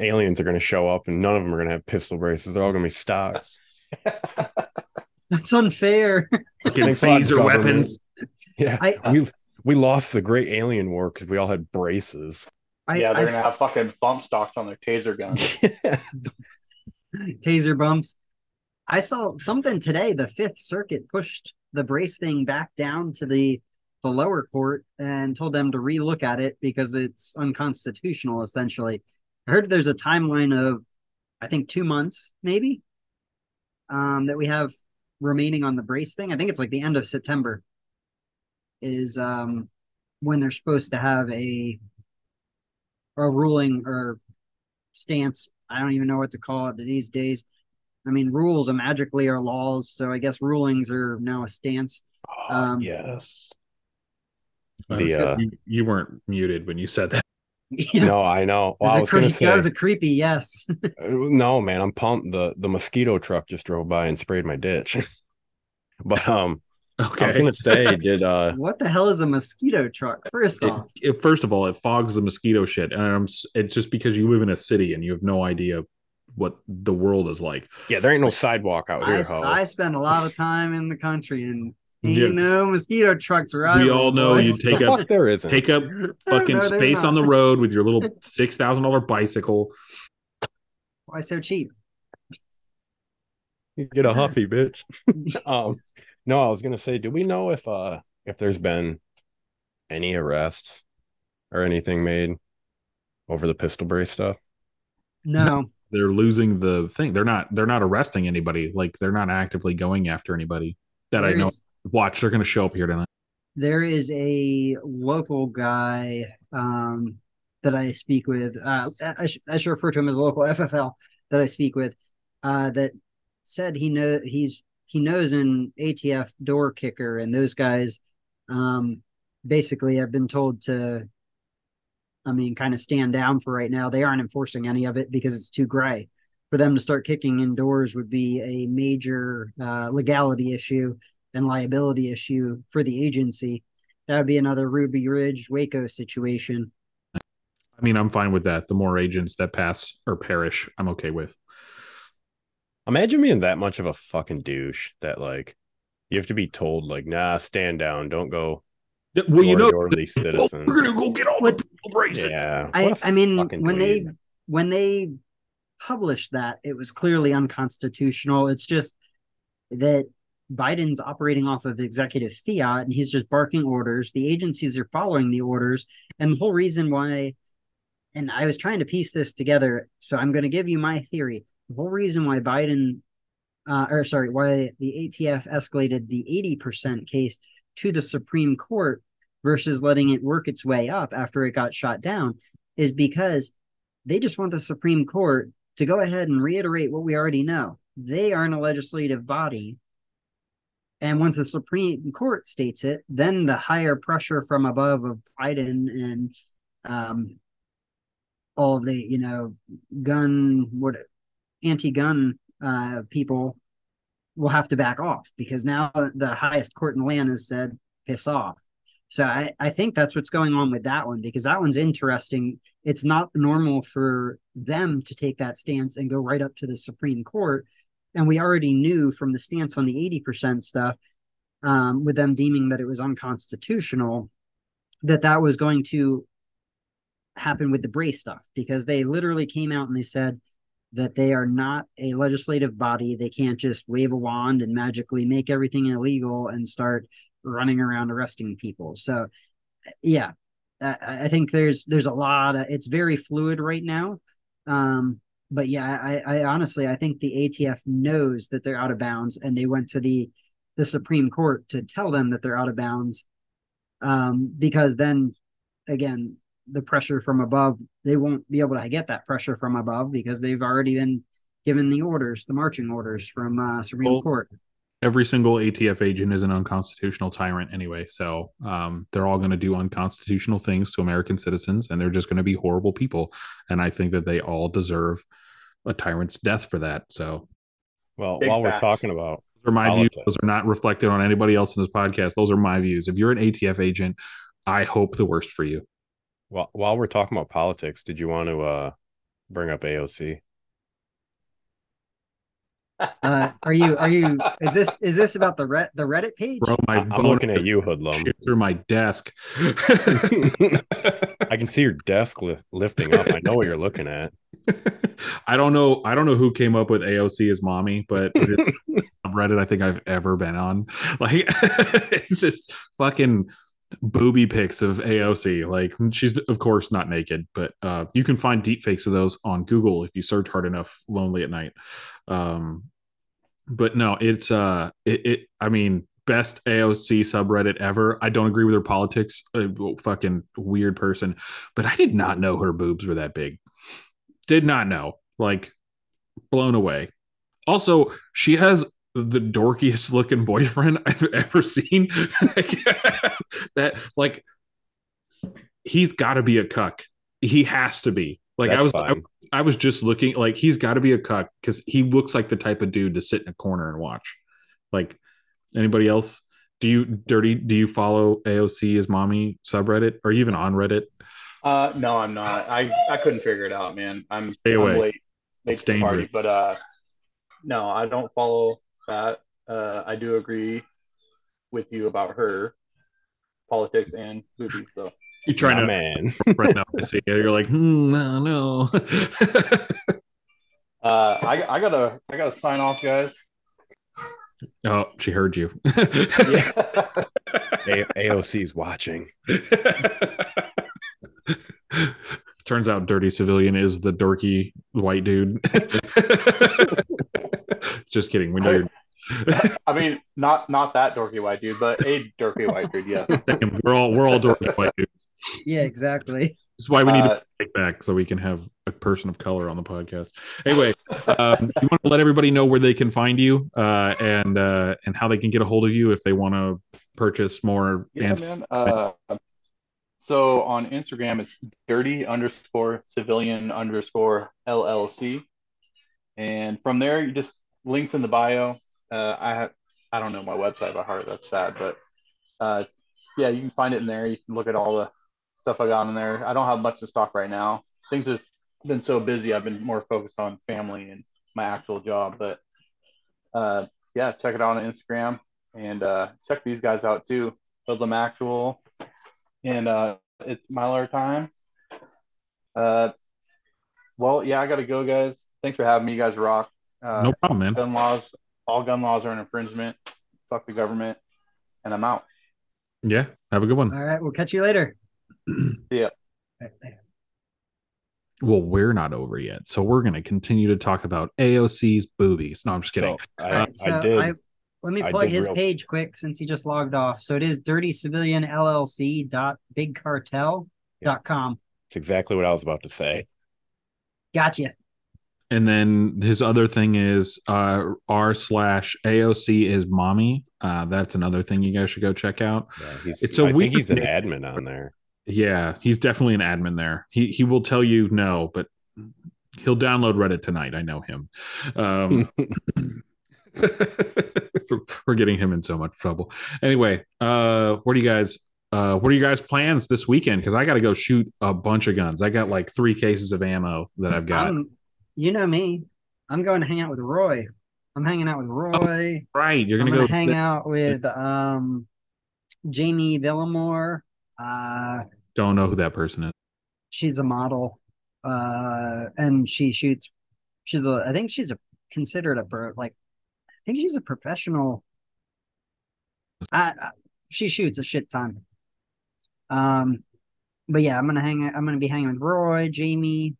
Aliens are gonna show up, and none of them are gonna have pistol braces. They're all gonna be stocks. That's unfair. Fucking Thanks a lot, phaser weapons. Yeah, I- we we lost the Great Alien War because we all had braces. I, yeah, they're s- gonna have fucking bump stocks on their taser guns. taser bumps. I saw something today. The Fifth Circuit pushed the brace thing back down to the the lower court and told them to relook at it because it's unconstitutional. Essentially, I heard there's a timeline of, I think two months maybe, um, that we have remaining on the brace thing. I think it's like the end of September. Is um when they're supposed to have a a ruling or stance. I don't even know what to call it these days. I mean, rules are magically are laws, so I guess rulings are now a stance. Oh, Um, yes. The, uh, you, you weren't muted when you said that. Yeah, No, I know. Well, That I was was a creepy- say that was a creepy yes. uh, no, man. I'm pumped. the The mosquito truck just drove by and sprayed my ditch. but um, I was Okay. gonna say, did uh, what the hell is a mosquito truck? First It, off, it- first of all, it fogs the mosquito shit, and I'm, it's just because you live in a city and you have no idea what the world is like. yeah, there ain't no sidewalk out I, here. s- ho. I spend a lot of time in the country and ain't Yeah. no mosquito trucks where I We all know you take the up there isn't. take up fucking No, there's space on the road with your little six thousand dollar bicycle. Why so cheap? You get a huffy, bitch. um, no, I was gonna say, do we know if uh if there's been any arrests or anything made over the pistol brace stuff? No, They're losing the thing. They're not. They're not arresting anybody. Like they're not actively going after anybody that I know. Watch, they're going to show up here tonight. there is a local guy um, that I speak with. Uh, I, sh- I should refer to him as a local FFL that I speak with. Uh, that said he know he's he knows an ATF door kicker, and those guys um, basically have been told to. I mean, kind of stand down for right now. They aren't enforcing any of it because it's too gray. For them to start kicking indoors would be a major uh, legality issue and liability issue for the agency. That would be another Ruby Ridge Waco situation. I mean, I'm fine with that. The more agents that pass or perish, I'm okay with. Imagine being that much of a fucking douche that like you have to be told like, nah, stand down, don't go Well, you door know, to door to these citizens. we're gonna go get all What- the people braces. Yeah. I, what a I mean, fucking when they when they published that, it was clearly unconstitutional. It's just that Biden's operating off of executive fiat and he's just barking orders. The agencies are following the orders. And the whole reason why, and I was trying to piece this together. So I'm going to give you my theory. The whole reason why Biden, uh, or sorry, why the ATF escalated the 80% case to the Supreme Court versus letting it work its way up after it got shot down is because they just want the Supreme Court to go ahead and reiterate what we already know. They aren't a legislative body. And once the Supreme Court states it, then the higher pressure from above of Biden and um, all the, you know, gun, what anti-gun uh, people will have to back off because now the highest court in the land has said piss off. So I, I think that's what's going on with that one because that one's interesting. It's not normal for them to take that stance and go right up to the Supreme Court. And we already knew from the stance on the 80% stuff, um, with them deeming that it was unconstitutional, that that was going to happen with the brace stuff because they literally came out and they said that they are not a legislative body. They can't just wave a wand and magically make everything illegal and start running around arresting people. So, yeah, I, I think there's there's a lot of it's very fluid right now. Um, but yeah, I, I honestly I think the ATF knows that they're out of bounds, and they went to the the Supreme Court to tell them that they're out of bounds. Um, because then again, the pressure from above, they won't be able to get that pressure from above because they've already been given the orders, the marching orders from uh, Supreme Well, Court. Every single ATF agent is an unconstitutional tyrant anyway. So um, they're all going to do unconstitutional things to American citizens, and they're just going to be horrible people. And I think that they all deserve a tyrant's death for that. So Well, Big while we're talking about those are my views. Those are not reflected on anybody else in this podcast. Those are my views. If you're an ATF agent, I hope the worst for you. While while we're talking about politics, did you want to uh bring up AOC? Uh, are you are you is this is this about the Red the Reddit page? Bro, my I- I'm looking at you, Hoodlum. through my desk. I can see your desk li- lifting up. I know what you're looking at. I don't know. I don't know who came up with AOC as mommy, but it is the subreddit I think I've ever been on. Like it's just fucking booby pics of AOC. Like she's of course not naked, but uh, you can find deep fakes of those on Google if you search hard enough. Lonely at night. Um, but no, it's uh, it, it. I mean, best AOC subreddit ever. I don't agree with her politics. A fucking weird person, but I did not know her boobs were that big. Did not know. Like blown away. Also, she has the dorkiest looking boyfriend I've ever seen. Like, that like he's got to be a cuck. He has to be. Like I was I. I was just looking like he's got to be a cuck because he looks like the type of dude to sit in a corner and watch. Like anybody else? Do you dirty? Do you follow AOC as mommy subreddit or even on Reddit? Uh, no, I'm not. I, I couldn't figure it out, man. I'm, Stay I'm away. late, late It's to the party, dangerous. but uh, no, I don't follow that. Uh, I do agree with you about her politics and boobies, though. You're trying My to man. right now. I see it. You're like, hmm, no, no. Uh, I, I gotta I gotta sign off, guys. Oh, she heard you. yeah. A- AOC's watching. Turns out Dirty Civilian is the dorky white dude. Just kidding. We know you're I mean, not not that dorky white dude, but a dorky white dude. Yes. we're all we're all dorky white dudes. Yeah, exactly. That's why we need Uh, to take back so we can have a person of color on the podcast. Anyway, um, you want to let everybody know where they can find you uh, and uh, and how they can get a hold of you if they want to purchase more. Yeah, ant- man. So on Instagram, it's dirty underscore civilian underscore LLC. And from there, you just links in the bio. Uh, I have, I don't know my website by heart. That's sad, but uh, yeah, you can find it in there. You can look at all the stuff I got in there. I don't have much to stock right now. Things have been so busy. I've been more focused on family and my actual job. But uh, yeah, check it out on Instagram and uh, check these guys out too. Hoodlum Actual, and uh, it's Millar time. Uh, well, yeah, I gotta go, guys. Thanks for having me. You guys rock. Uh, no problem, man. gun laws, all gun laws are an infringement. Fuck the government, and I'm out. Yeah, have a good one. All right, we'll catch you later. Yeah. All right, later. Well, we're not over yet, so we're going to continue to talk about AOC's boobies. No, I'm just kidding. So All I, right, so I did. I, let me I plug his real- page quick since he just logged off. So it is dirty civilian LLC dot bigcartel dot com. it's exactly what I was about to say. Gotcha. And then his other thing is uh, r slash AOC is mommy. Uh, that's another thing you guys should go check out. Yeah, he's, It's a I weird think he's an admin on there. Yeah, he's definitely an admin there. He he will tell you no, but he'll download Reddit tonight. I know him. Um, we're getting him in so much trouble. Anyway, uh, what do you guys? Uh, what are you guys' plans this weekend? Because I got to go shoot a bunch of guns. I got like three cases of ammo that I've got. I'm, you know me. I'm going to hang out with Roy. I'm hanging out with Roy. right, you're gonna gonna go hang out with um Jamie Villamore. Uh Don't know who that person is. she's a model. Uh and she shoots she's a I think she's a considered a like think she's a professional. I, I she shoots a shit ton. Um but yeah, I'm gonna hang I'm gonna be hanging with Roy, Jamie,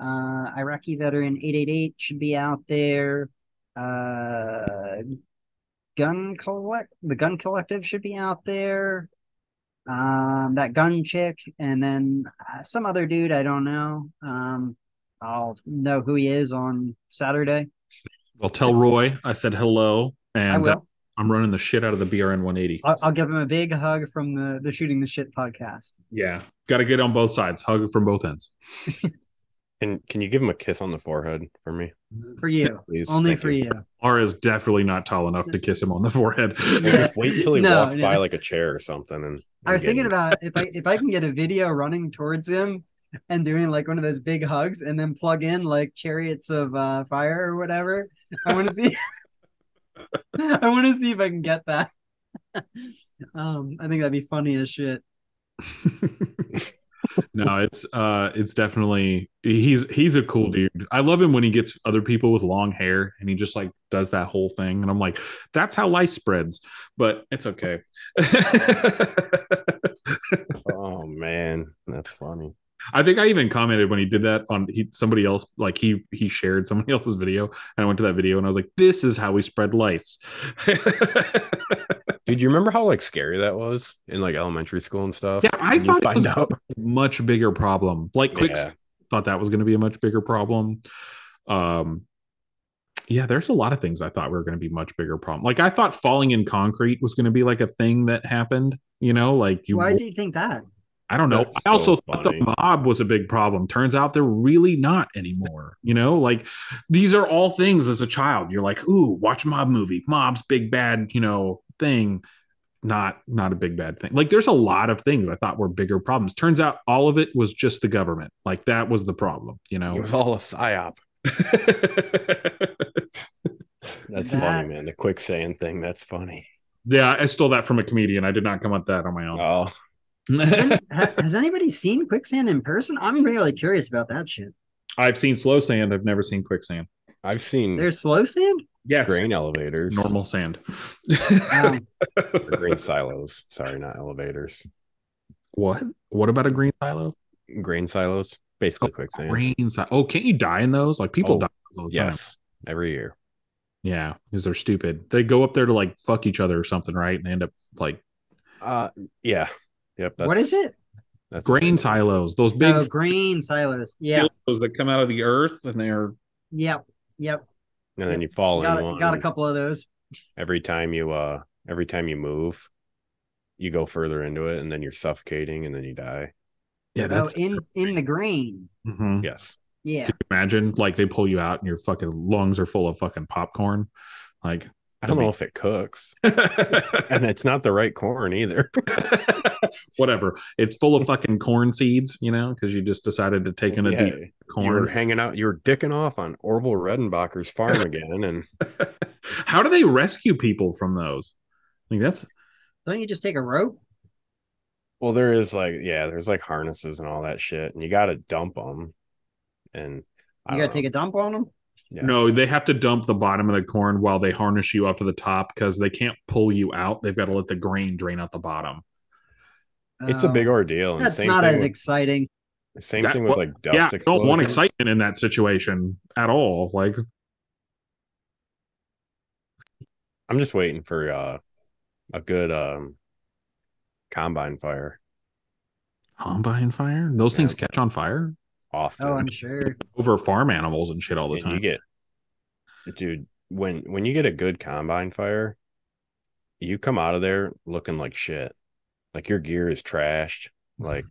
uh Iraqi veteran 888 should be out there. Uh gun collect the gun collective should be out there um that gun chick and then uh, some other dude i don't know um i'll know who he is on saturday Well, tell Roy I said hello, and that will I'm running the shit out of the BRN 180. I'll, I'll give him a big hug from the the shooting the shit podcast yeah, got to get on both sides. Hug from both ends. Can can you give him a kiss on the forehead for me, for you please? only Thank for you, R is definitely not tall enough to kiss him on the forehead. Just wait until he No, walks no. by like a chair or something. And i was thinking him. about if i if i can get a video running towards him and doing like one of those big hugs and then plug in like chariots of uh fire or whatever i want to see i want to see if i can get that um i think that'd be funny as shit no, it's uh it's definitely he's he's a cool dude. I love him when he gets other people with long hair and he just like does that whole thing and I'm like that's how life spreads, but it's okay. Oh man, that's funny. I think I even commented when he did that on he somebody else like he he shared somebody else's video and I went to that video and I was like this is how we spread lice. Dude, you remember how like scary that was in like elementary school and stuff? Yeah, I thought it was out. much bigger problem. Like quick Yeah. thought that was going to be a much bigger problem. Um, yeah, there's a lot of things I thought were going to be much bigger problem. Like I thought falling in concrete was going to be like a thing that happened. You know, like you. why do you think that I don't know. That's I also so thought the mob was a big problem. Turns out they're really not anymore. You know, like these are all things as a child. You're like, ooh, watch mob movie. Mob's big bad, you know, thing. Not not a big bad thing. Like there's a lot of things I thought were bigger problems. Turns out all of it was just the government. Like that was the problem, you know. It was all a psyop. That's That- funny, man. The quicksand thing. That's funny. yeah, I stole that from a comedian. I did not come up with that on my own. Oh, has, any, has anybody seen quicksand in person i'm really curious about that shit I've seen slow sand. I've never seen quicksand. I've seen There's slow sand. Yes, grain elevators, normal sand. Um, or grain silos. Sorry, not elevators. what? What about a green silo? Grain silos, basically quicksand. Green silo. Oh, can't you die in those? Like people Oh, die all the time. Yes, every year. Yeah, because they're stupid. They go up there to like fuck each other or something, right? And they end up like Uh, yeah, yep. That's, what is it? That's grain basically- silos. Those big oh, grain silos. Yeah. silos that come out of the earth and they're Yep. Yep. And then you fall Got in a, one. got a couple of those. every time you uh every time you move you go further into it and then you're suffocating and then you die yeah. Oh, That's in in the grain. Mm-hmm. yes Yeah. Can you imagine like they pull you out and your fucking lungs are full of fucking popcorn. Like i don't know if it cooks and it's not the right corn either whatever. It's full of fucking corn seeds, you know, because you just decided to take in a Yeah, deep you were corn. hanging out you were dicking off on orville redenbacher's farm again and How do they rescue people from those? Like that's Don't you just take a rope? well there is like yeah there's like harnesses and all that shit and you got to dump them and You gotta take a dump on them. No, they have to dump the bottom of the corn while they harness you up to the top because they can't pull you out. They've got to let the grain drain out the bottom. it's a big Oh, ordeal and That's same not thing as with, exciting. same That- thing with well, like dust yeah, I don't want excitement in that situation at all. Like i'm just waiting for uh a good um combine fire combine fire, those things catch on fire often Oh, I'm sure. over farm animals and shit all the And time. You get, dude, when when you get a good combine fire, you come out of there looking like shit. Like your gear is trashed. Like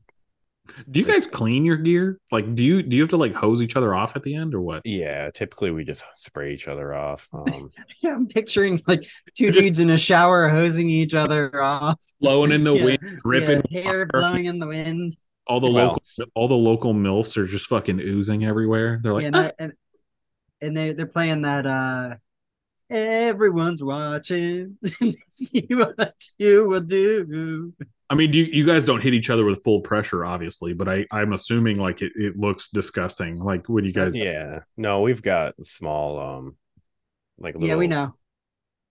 Do you guys clean your gear? Like, do you do you have to like hose each other off at the end or what? yeah, typically we just spray each other off. Um, Yeah, I'm picturing like two Just- dudes in a shower hosing each other off. Blowing in the Yeah, wind, dripping. yeah, hair water. blowing in the wind. All the Well- local, all the local milfs are just fucking oozing everywhere. They're like, yeah, and, that- and, and they they're playing that uh everyone's watching see what you will do. I mean, do you, you guys don't hit each other with full pressure, obviously, but I I'm assuming like it, it looks disgusting. Like when you guys, yeah, no, we've got small, um, like little Yeah, we know.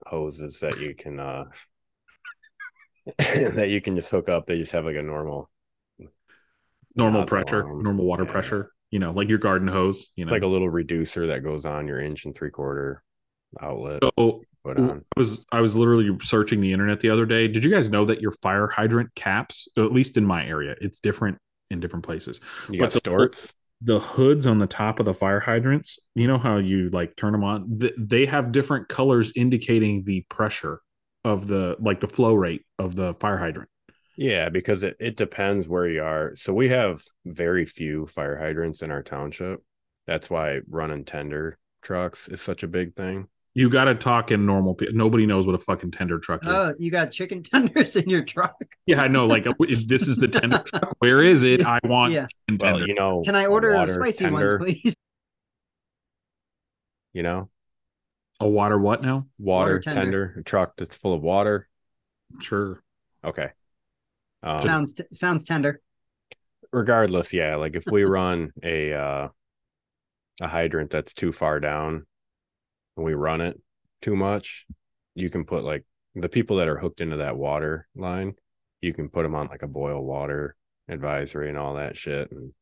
hoses that you can uh that you can just hook up. They just have like a normal, normal nozzle pressure, normal water Yeah. pressure. You know, like your garden hose. You know, like a little reducer that goes on your inch and three quarter outlet. so Put I was I was literally searching the internet the other day. Did you guys know that your fire hydrant caps, at least in my area, it's different in different places. You but got the- Storz. The hoods on the top of the fire hydrants, you know how you like turn them on? They have different colors indicating the pressure of the like the flow rate of the fire hydrant. Yeah, because it, it depends where you are. So we have very few fire hydrants in our township. That's why running tender trucks is such a big thing. You got to talk in normal. pe- Nobody knows what a fucking tender truck is. Oh, you got chicken tenders in your truck. yeah, I know. Like, uh, if this is the tender truck. Where is it? I want Yeah. chicken Well, you know, Can I order a water spicy tender, ones, please? You know, a water what now? water, Water tender. tender. a truck that's full of water. Sure. Okay. Um, sounds t- sounds tender. regardless, yeah, like if we run a uh a hydrant that's too far down and we run it too much, you can put like the people that are hooked into that water line, you can put them on like a boil water advisory and all that shit. And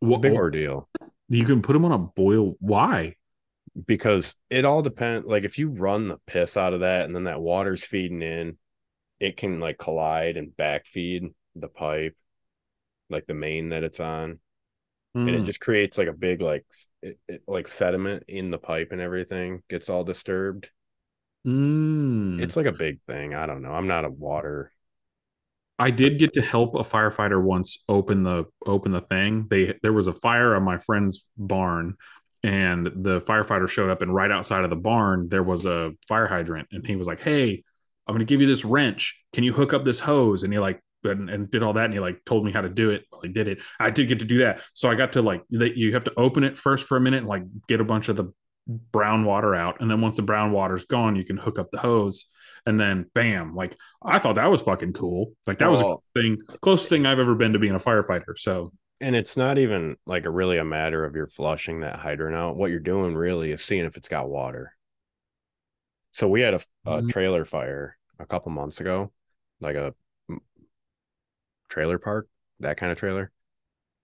What, big ordeal you can put them on a boil. Why? because it all depends. Like if you run the piss out of that and then that water's feeding in, it can like collide and backfeed the pipe, like the main that it's on. and Hmm. it just creates like a big like it, it, like sediment in the pipe and everything gets all disturbed Mm. it's like a big thing i don't know i'm not a water I did get to help a firefighter once open the open the thing. They there was a fire on my friend's barn, and the firefighter showed up, and right outside of the barn there was a fire hydrant, and he was like, "Hey, I'm going to give you this wrench. Can you hook up this hose?" And he like and, and did all that, and he like told me how to do it. Well, he did it. I did get to do that, so I got to like that. You have to open it first for a minute, and like get a bunch of the brown water out, and then once the brown water's gone, you can hook up the hose. And then, bam! Like I thought that was fucking cool. Like that was a thing closest thing I've ever been to being a firefighter. So and it's not even like a really a matter of you're flushing that hydrant out. What you're doing really is seeing if it's got water. So we had a, a Mhm. trailer fire a couple months ago, like a trailer park, that kind of trailer.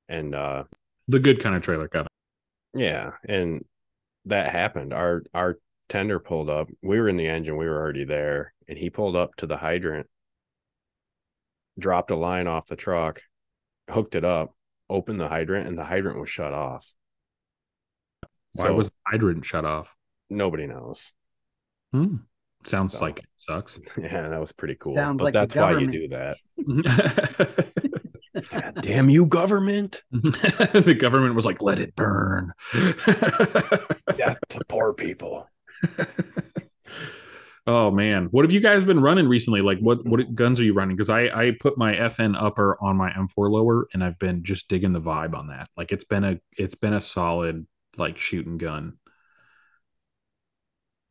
And uh The good kind of trailer got it. yeah, and that happened. Our our tender pulled up. We were in the engine, we were already there, and he pulled up to the hydrant, dropped a line off the truck, hooked it up, opened the hydrant, and the hydrant was shut off. Why So was the hydrant shut off? nobody knows. Hmm. Sounds So- like it sucks. Yeah, that was pretty cool. Sounds but like that's why you do that. God damn you, government! the government was like, let it burn. Death to poor people. oh man, what have you guys been running recently? Like, what what guns are you running? Because I I put my FN upper on my M4 lower, and I've been just digging the vibe on that. Like, it's been a it's been a solid like shooting gun.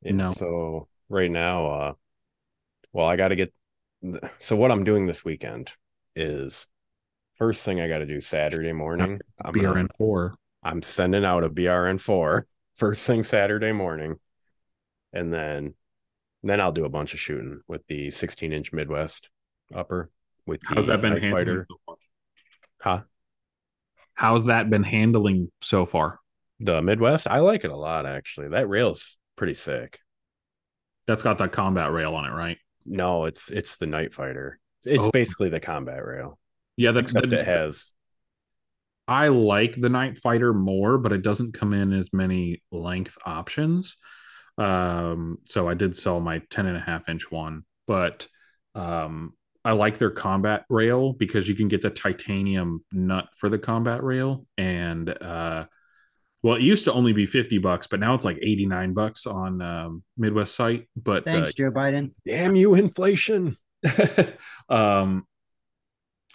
Yeah, No. So right now, uh, well, I got to get. So what I'm doing this weekend is first thing I got to do Saturday morning. I'm gonna- BRN four. I'm sending out a BRN four first thing Saturday morning, and then then I'll do a bunch of shooting with the 16 inch Midwest upper with the How's that been Night handling Fighter. so far? Huh? How's that been handling so far? The Midwest, I like it a lot actually. That rail's pretty sick. That's got that combat rail on it, right? No, it's it's the Night Fighter. It's Oh. basically the combat rail, Yeah, that, except that- it has I like the Night Fighter more, but it doesn't come in as many length options. Um, so I did sell my 10 and a half inch one, but um, I like their combat rail because you can get the titanium nut for the combat rail. And uh, well, it used to only be 50 bucks, but now it's like 89 bucks on um, Midwest site. But Thanks, Joe Biden. damn you inflation. uh, um,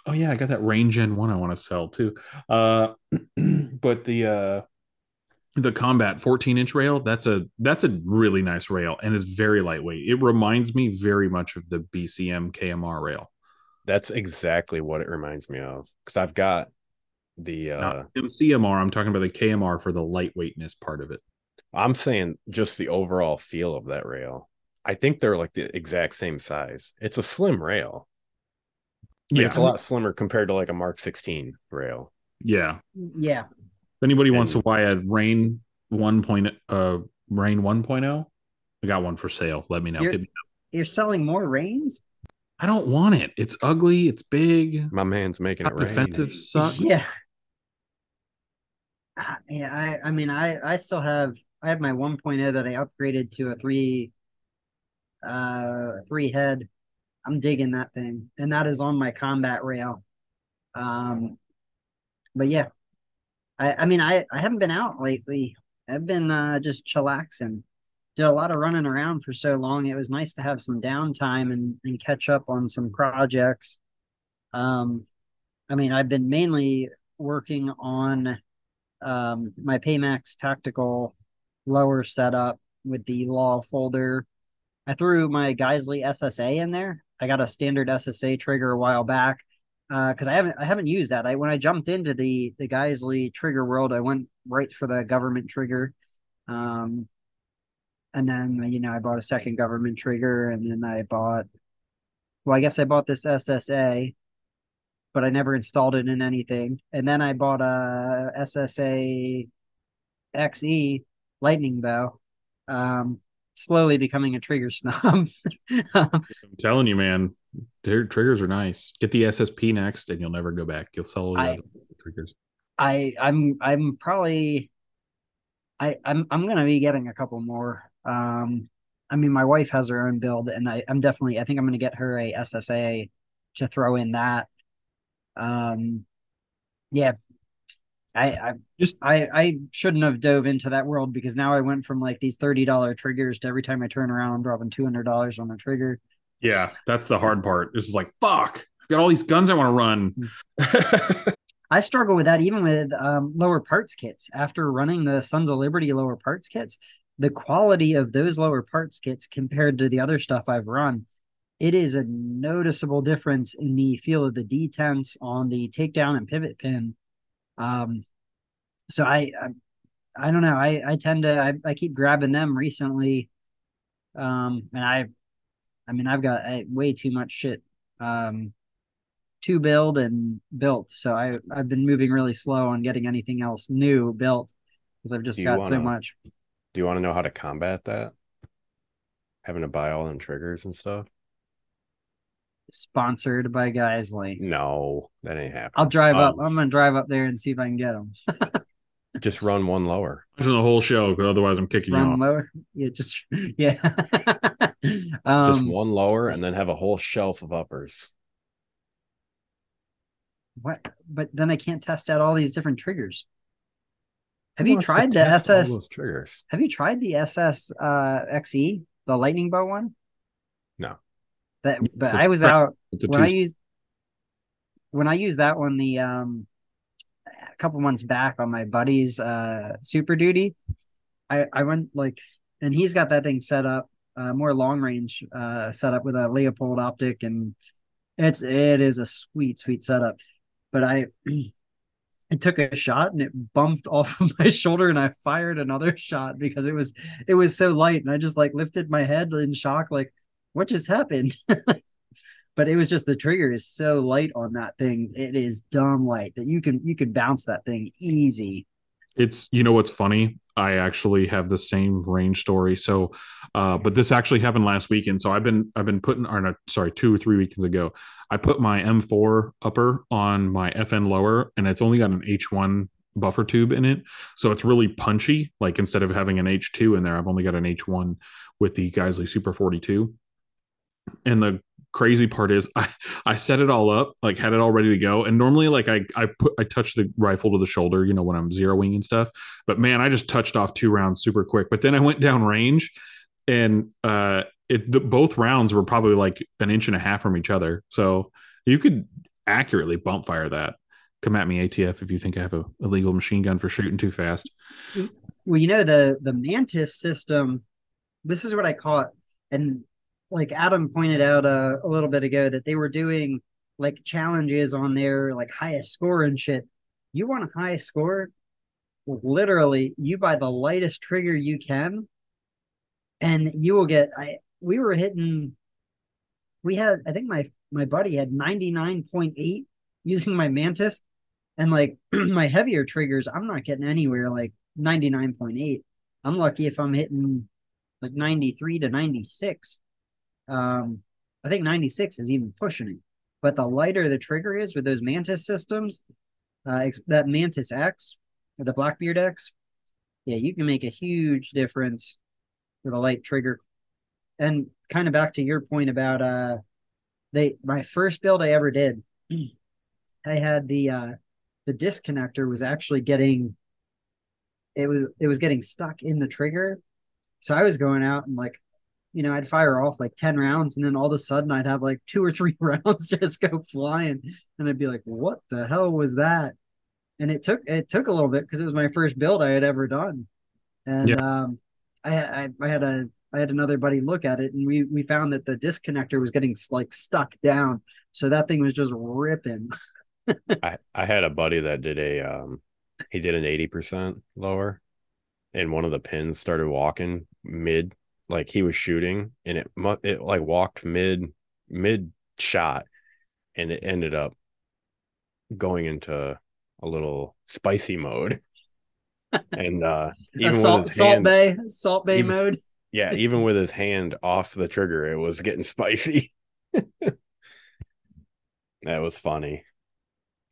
oh yeah, I got that range Gen one I want to sell too. Uh, but the uh, the combat 14 inch rail that's a that's a really nice rail and is very lightweight. It reminds me very much of the BCM KMR rail. That's exactly what it reminds me of. Because I've got the uh Not MCMR. I'm talking about the KMR for the lightweightness part of it. I'm saying just the overall feel of that rail. I think they're like the exact same size. It's a slim rail. Like, it's a lot slimmer compared to like a Mark 16 rail. Yeah. Yeah. If anybody wants to buy a Rain 1. Uh, Rain 1.0, I got one for sale. Let me know. You're- me You're selling more rains? I don't want it. It's ugly. It's big. My man's making it How rain. defensive sucks. Yeah. Ah, Yeah, I I mean I I still have I have my 1.0 that I upgraded to a three uh three head. I'm digging that thing. And that is on my combat rail. Um but yeah. I I mean I I haven't been out lately. I've been uh just chillaxing. Did a lot of running around for so long. It was nice to have some downtime and, and catch up on some projects. Um I mean I've been mainly working on um, my Paymax tactical lower setup with the law folder. I threw my Geissele SSA in there. I got a standard SSA trigger a while back because I haven't I haven't used that. I when I jumped into the the Geissele trigger world, I went right for the government trigger. Um, and then you know I bought a second government trigger, and then I bought. Well, I guess I bought this SSA, but I never installed it in anything. And then I bought a SSA XE lightning bow. Um, slowly becoming a trigger snob. I'm telling you, man, their triggers are nice. Get the SSP next, and you'll never go back. You'll sell I- triggers. I I'm I'm probably I I'm I'm gonna be getting a couple more. Um I mean my wife has her own build and I, I'm definitely I think I'm gonna get her a SSA to throw in that. Um yeah. I I Just I I shouldn't have dove into that world because now I went from like these thirty dollar triggers to every time I turn around I'm dropping two hundred dollars on a trigger. yeah, that's the hard part. This is like fuck. I've got all these guns I want to run. I struggle with that even with um, lower parts kits. After running the Sons of Liberty lower parts kits, the quality of those lower parts kits compared to the other stuff I've run, it is a noticeable difference in the feel of the detents on the takedown and pivot pin. Um, so I, I, I don't know. I, I tend to, I, I keep grabbing them recently. Um, and I, I mean, I've got I, way too much shit, um, to build and built. So I, I've been moving really slow on getting anything else new built because I've just Do got so wanna- much. Do you want to know how to combat that? Having to buy all them triggers and stuff? Sponsored by Geissele. No, that ain't happening. I'll drive up. Um, I'm gonna drive up there and see if I can get them. Just run one lower. Imagine the whole show, because otherwise I'm kicking you Run off. lower. Yeah, just yeah. Just um, one lower and then have a whole shelf of uppers. what? But then I can't test out all these different triggers. Have you tried the SS? triggers? Have you tried the SS uh, XE, the lightning bow one? No. That, but a I was out when I used when I used that one the um a couple months back on my buddy's uh super duty. I I went like and he's got that thing set up uh more long range uh set up with a Leupold optic and it's it is a sweet sweet setup. But I I took a shot and it bumped off of my shoulder and I fired another shot because it was it was so light and I just like lifted my head in shock like what just happened? but it was just the trigger is so light on that thing. It is dumb light that you can you can bounce that thing easy. it's you know what's funny i actually have the same range story so uh but this actually happened last weekend so i've been i've been putting or not sorry two or three weekends ago i put my m4 upper on my fn lower and it's only got an h1 buffer tube in it so it's really punchy like instead of having an h2 in there i've only got an h1 with the Geissele super 42 and the crazy part is I I set it all up, like had it all ready to go. And normally like I I put I touch the rifle to the shoulder, you know, when I'm zeroing and stuff. But man, I just touched off two rounds super quick. But then I went down range and uh it the, both rounds were probably like an inch and a half from each other. So you could accurately bump fire that. Come at me, ATF, if you think I have a illegal machine gun for shooting too fast. Well, you know the the Mantis system. This is what I caught, and like Adam pointed out uh, a little bit ago that they were doing like challenges on their like highest score and shit. You want a high score? Literally, you buy the lightest trigger you can, and you will get. I we were hitting. We had, I think my my buddy had ninety nine point eight using my Mantis, and like my heavier triggers, I'm not getting anywhere like 99.8. I'm lucky if I'm hitting like 93 to 96. Um, I think 96 is even pushing it. But the lighter the trigger is with those Mantis systems, uh, that Mantis X, the Blackbeard X, yeah, you can make a huge difference with a light trigger. And kind of back to your point about uh, they my first build I ever did, I had the uh, the disconnector was actually getting it was it was getting stuck in the trigger. So I was going out and like, you know, I'd fire off like 10 rounds and then all of a sudden I'd have like two or three rounds just go flying. And I'd be like, what the hell was that? And it took it took a little bit because it was my first build I had ever done. And Yeah. um I, I I had a I had another buddy look at it and we we found that the disconnector was getting like stuck down. So that thing was just ripping. I, I had a buddy that did a um he did an 80% lower and one of the pins started walking mid like he was shooting and it it like walked mid mid shot and it ended up going into a little spicy mode and uh even with Assault Salt hand, Bay, Salt Bae even- mode. yeah even with his hand off the trigger it was getting spicy that was funny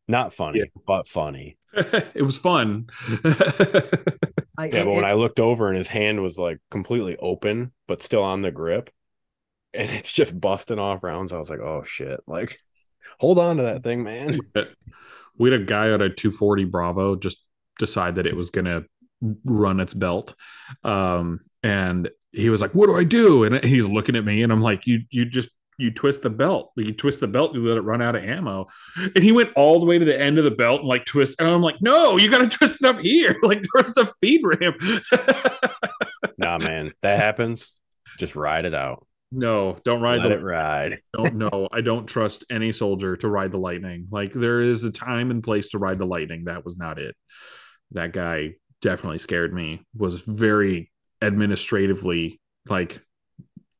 not funny Yeah. but funny it was fun. I, Yeah, but it- when I looked over and his hand was like completely open, but still on the grip, and it's just busting off rounds, I was like, oh shit. Like, hold on to that thing, man. we had a guy at a 240 Bravo just decide that it was going to run its belt. Um, and he was like, what do I do? And he's looking at me and I'm like, you, you just, you twist the belt, you twist the belt, you let it run out of ammo. And he went all the way to the end of the belt and like twist. And I'm like, no, you got to twist it up here. Like there's a feed ramp. nah, man, that happens. Just ride it out. No, don't ride Let the it ride. don't no, I don't trust any soldier to ride the lightning. Like there is a time and place to ride the lightning. That was not it. That guy definitely scared me. Was very administratively like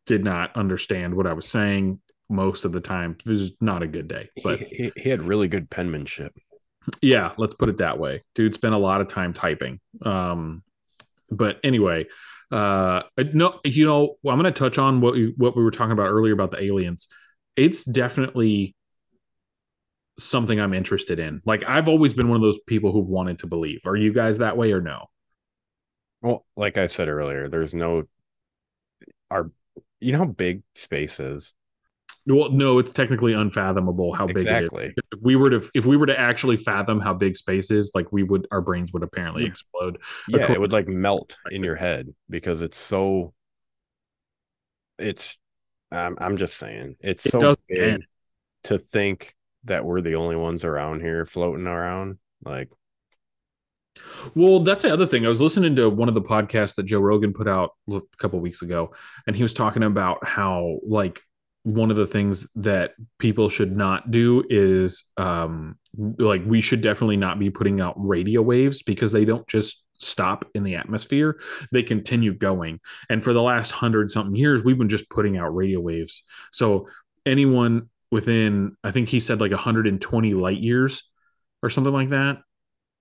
did not understand what I was saying most of the time. It was not a good day. But he, he, had really good penmanship. yeah, let's put it that way. Dude spent a lot of time typing. Um but anyway, uh no you know, I'm going to touch on what we, what we were talking about earlier about the aliens. It's definitely something I'm interested in. Like I've always been one of those people who've wanted to believe. Are you guys that way or no? Well, like I said earlier, there's no our you know how big space is. Well, no, it's technically unfathomable how big Exactly. it is. If we were to if we were to actually fathom how big space is, like we would our brains would apparently explode. Yeah, it would like melt in your head because it's so it's I'm I'm just saying it's It so big man. to think that we're the only ones around here floating around. Like Well, that's the other thing. I was listening to one of the podcasts that Joe Rogan put out a couple weeks ago, and he was talking about how like one of the things that people should not do is um like we should definitely not be putting out radio waves because they don't just stop in the atmosphere. They continue going. And for the last hundred something years we've been just putting out radio waves. So anyone within i think he said like 120 light years or something like that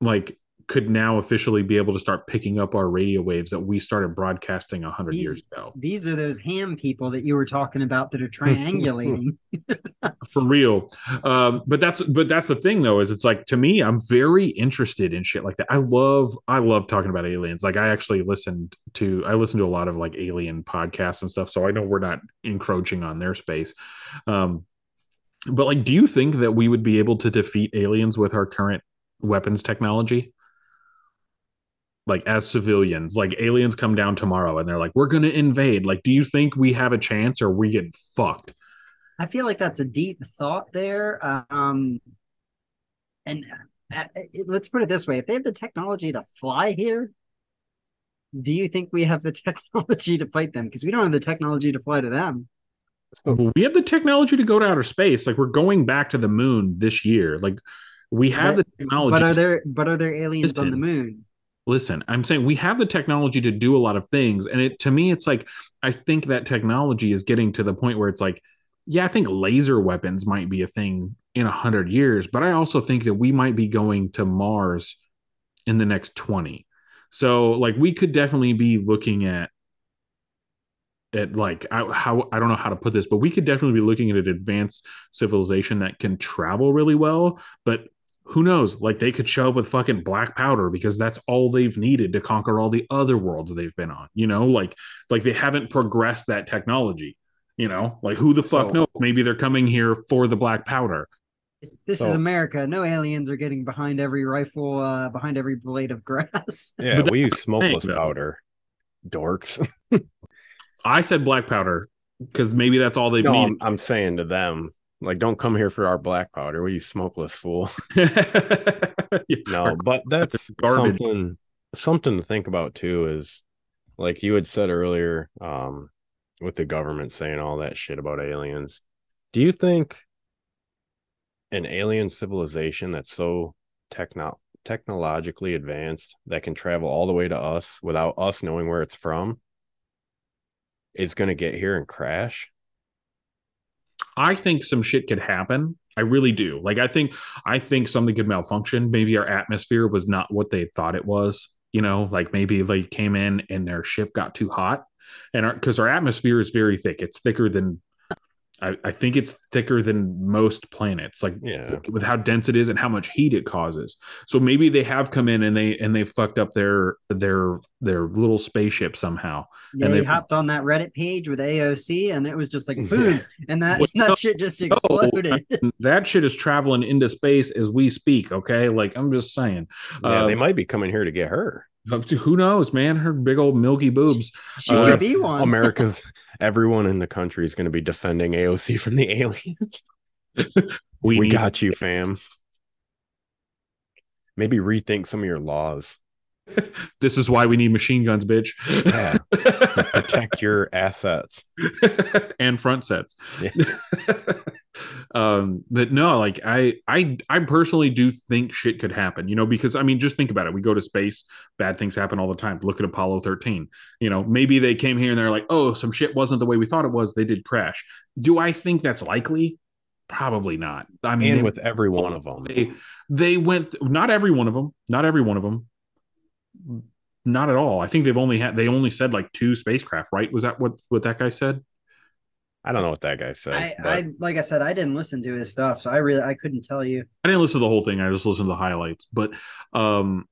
like could now officially be able to start picking up our radio waves that we started broadcasting 100 These- years ago. These are those ham people that you were talking about that are triangulating. for real. Um but that's but that's the thing though is it's like to me i'm very interested in shit like that. I love i love talking about aliens. Like i actually listened to i listen to a lot of like alien podcasts and stuff so i know we're not encroaching on their space. Um but like do you think that we would be able to defeat aliens with our current weapons technology like as civilians like aliens come down tomorrow and they're like we're gonna invade like do you think we have a chance or we get fucked I feel like that's a deep thought there. Um, and uh, let's put it this way: if they have the technology to fly here, do you think we have the technology to fight them? Because we don't have the technology to fly to them. Well, we have the technology to go to outer space. Like we're going back to the moon this year. Like we have But- the technology. But are there? But are there aliens on the moon? Listen, I'm saying we have the technology to do a lot of things, and it to me, it's like I think that technology is getting to the point where it's like, yeah, I think laser weapons might be a thing in a hundred years, but I also think that we might be going to Mars in the next twenty. So, like, we could definitely be looking at at like I, how I don't know how to put this, but we could definitely be looking at an advanced civilization that can travel really well. But who knows? Like they could show up with fucking black powder because that's all they've needed to conquer all the other worlds they've been on. You know, like like they haven't progressed that technology. You know, like who the fuck So- knows? Maybe they're coming here for the black powder. This- This is America. No aliens are getting behind every rifle, uh, behind every blade of grass. yeah, we use smokeless though. powder. Dorks. I said black powder because maybe that's all they've No, needed. I'm, I'm saying to them, like, don't come here for our black powder. We smokeless fool. No, but that's garbage. something something to think about too is like you had said earlier, um, with the government saying all that shit about aliens. Do you think an alien civilization that's so techno technologically advanced that can travel all the way to us without us knowing where it's from is going to get here and crash? I think some shit could happen. I really do. Like I think I think something could malfunction. Maybe our atmosphere was not what they thought it was. You know, like maybe they came in and their ship got too hot, and because our, atmosphere is very thick, it's thicker than. I, I think it's thicker than most planets, like Yeah. with how dense it is and how much heat it causes. So maybe they have come in and they and they fucked up their their their little spaceship somehow. Yeah, And they they- hopped on that Reddit page with AOC, and it was just like boom, and that Well, no, that shit just exploded. that shit is traveling into space as we speak. Okay, like I'm just saying. Yeah, Uh, they might be coming here to get her. Who knows, man? Her big old milky boobs. She Uh, could be one. America's everyone in the country is going to be defending AOC from the aliens. We, We got you, fam. Maybe rethink some of your laws. This is why we need machine guns, bitch. Yeah. Protect your assets. and front sets. Yeah. um, but no, like I, I, I personally do think shit could happen. You know, because I mean, just think about it. We go to space, bad things happen all the time. Look at Apollo thirteen. You know, maybe they came here and they're like, oh, some shit wasn't the way we thought it was. They did crash. Do I think that's likely? Probably not. I mean, and with every one of them. they they went th- not every one of them not every one of them not at all. I think they've only had they only said like two spacecraft right? Was that what what that guy said? I don't know what that guy said. I, but I like I said, I didn't listen to his stuff, so I really I couldn't tell you. i didn't listen to the whole thing. I just listened to the highlights. But um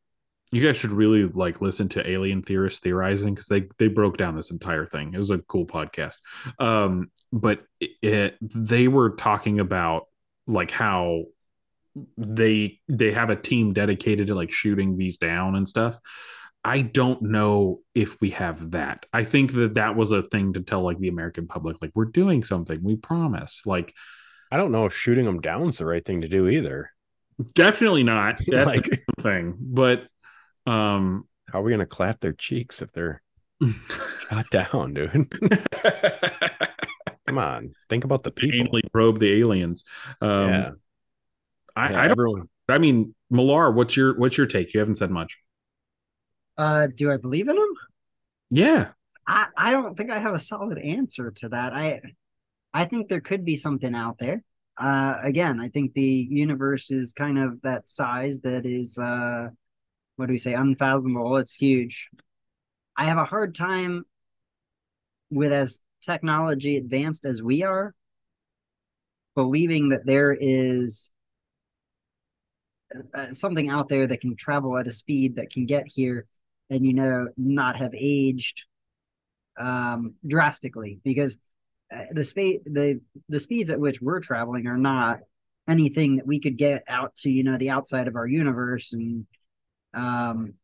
you guys should really like listen to alien theorists theorizing because they they broke down this entire thing. It was a cool podcast. Um but it, it they were talking about like how they they have a team dedicated to like shooting these down and stuff. I don't know if we have that. I think that that was a thing to tell like the american public like we're doing something. We promise. Like I don't know if shooting them down is the right thing to do either. definitely not. That's like, thing. But um how are we gonna clap their cheeks if they're shot down, dude? Come on, think about the people. probe the aliens. Um yeah, I, yeah, I don't everyone. i mean Millar what's your what's your take you haven't said much Uh, do I believe in him? yeah I, I don't think I have a solid answer to that. I I think there could be something out there. Uh, again, I think the universe is kind of that size that is uh, what do we say, unfathomable. It's huge. I have a hard time with as technology advanced as we are, believing that there is uh, something out there that can travel at a speed that can get here and you know not have aged um, drastically because uh, the space the the speeds at which we're traveling are not anything that we could get out to you know the outside of our universe and um,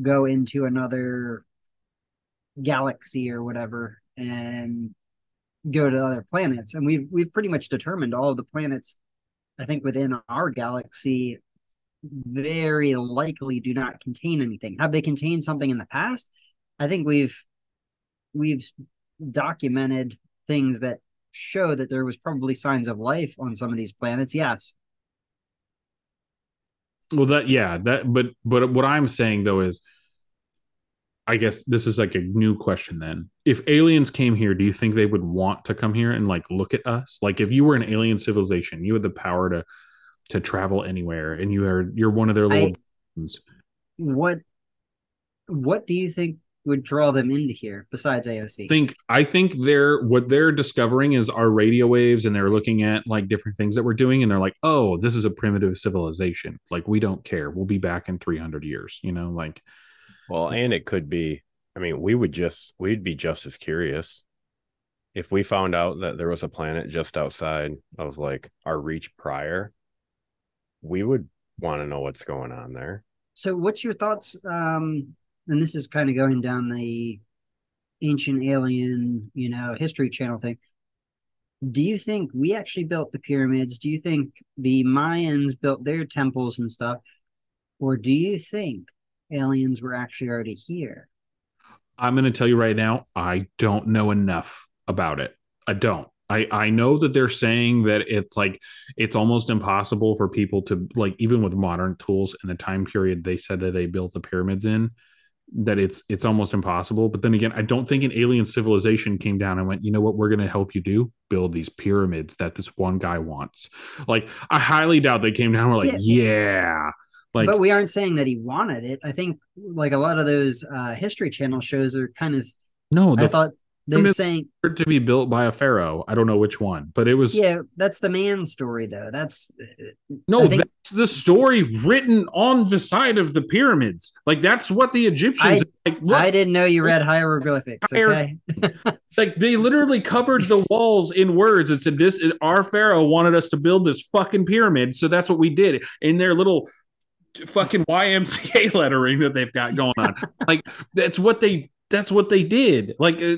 go into another galaxy or whatever and go to other planets. And we've we've pretty much determined all of the planets i think within our galaxy very likely do not contain anything have they contained something in the past i think we've we've documented things that show that there was probably signs of life on some of these planets. Yes. Well, that yeah, that but but what I'm saying though is, I guess this is like a new question. Then, if aliens came here, do you think they would want to come here and like look at us? Like, if you were an alien civilization, you had the power to to travel anywhere, and you are you're one of their little. beings. What what do you think would draw them into here besides AOC? think I think they're what they're discovering is our radio waves and they're looking at like different things that we're doing and they're like, "Oh, this is a primitive civilization. Like we don't care. We'll be back in 300 years." You know, like Well, and it could be. I mean, we would just we'd be just as curious if we found out that there was a planet just outside of like our reach prior. We would want to know what's going on there. So what's your thoughts um and this is kind of going down the ancient alien, you know, history channel thing. Do you think we actually built the pyramids? Do you think the Mayans built their temples and stuff? Or do you think aliens were actually already here? I'm going to tell you right now, I don't know enough about it. I don't. I I know that they're saying that it's like it's almost impossible for people to like even with modern tools in the time period they said that they built the pyramids in that it's it's almost impossible. But then again i don't think an alien civilization came down and went you know what we're going to help you do? Build these pyramids that this one guy wants. Like i highly doubt they came down and were like yeah, like but we aren't saying that he wanted it. I think like a lot of those uh history channel shows are kind of no I the thought they're saying to be built by a pharaoh i don't know which one but it was yeah, that's the man story though. That's uh, No, think- that's the story written on the side of the pyramids. Like that's what the Egyptians like. Look, I didn't know you read hieroglyphics. Hier- Okay. like they literally covered the walls in words and said, "This our pharaoh wanted us to build this fucking pyramid, so that's what we did." In their little fucking YMCA lettering that they've got going on, like that's what they. That's what they did. Like, uh,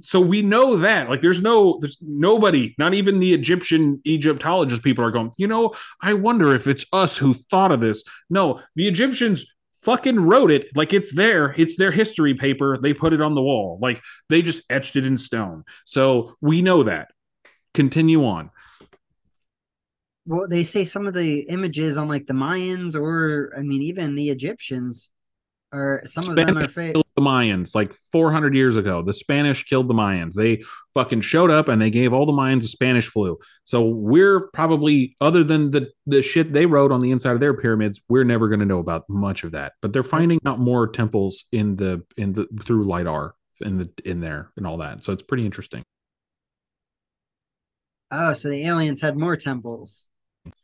so we know that. Like, there's no, there's nobody, not even the Egyptian Egyptologist people are going. You know, I wonder if it's us who thought of this. No, the Egyptians fucking wrote it like it's there it's their history paper they put it on the wall like they just etched it in stone so we know that continue on Well, they say some of the images on like the Mayans or I mean even the Egyptians are some of them are fake. The mayans like 400 years ago. The spanish killed the mayans. They fucking showed up and they gave all the mayans a spanish flu. So we're probably other than the the shit they wrote on the inside of their pyramids we're never going to know about much of that. But they're finding out more temples in the in the through lidar in the in there and all that. So it's pretty interesting. Oh, so the aliens had more temples.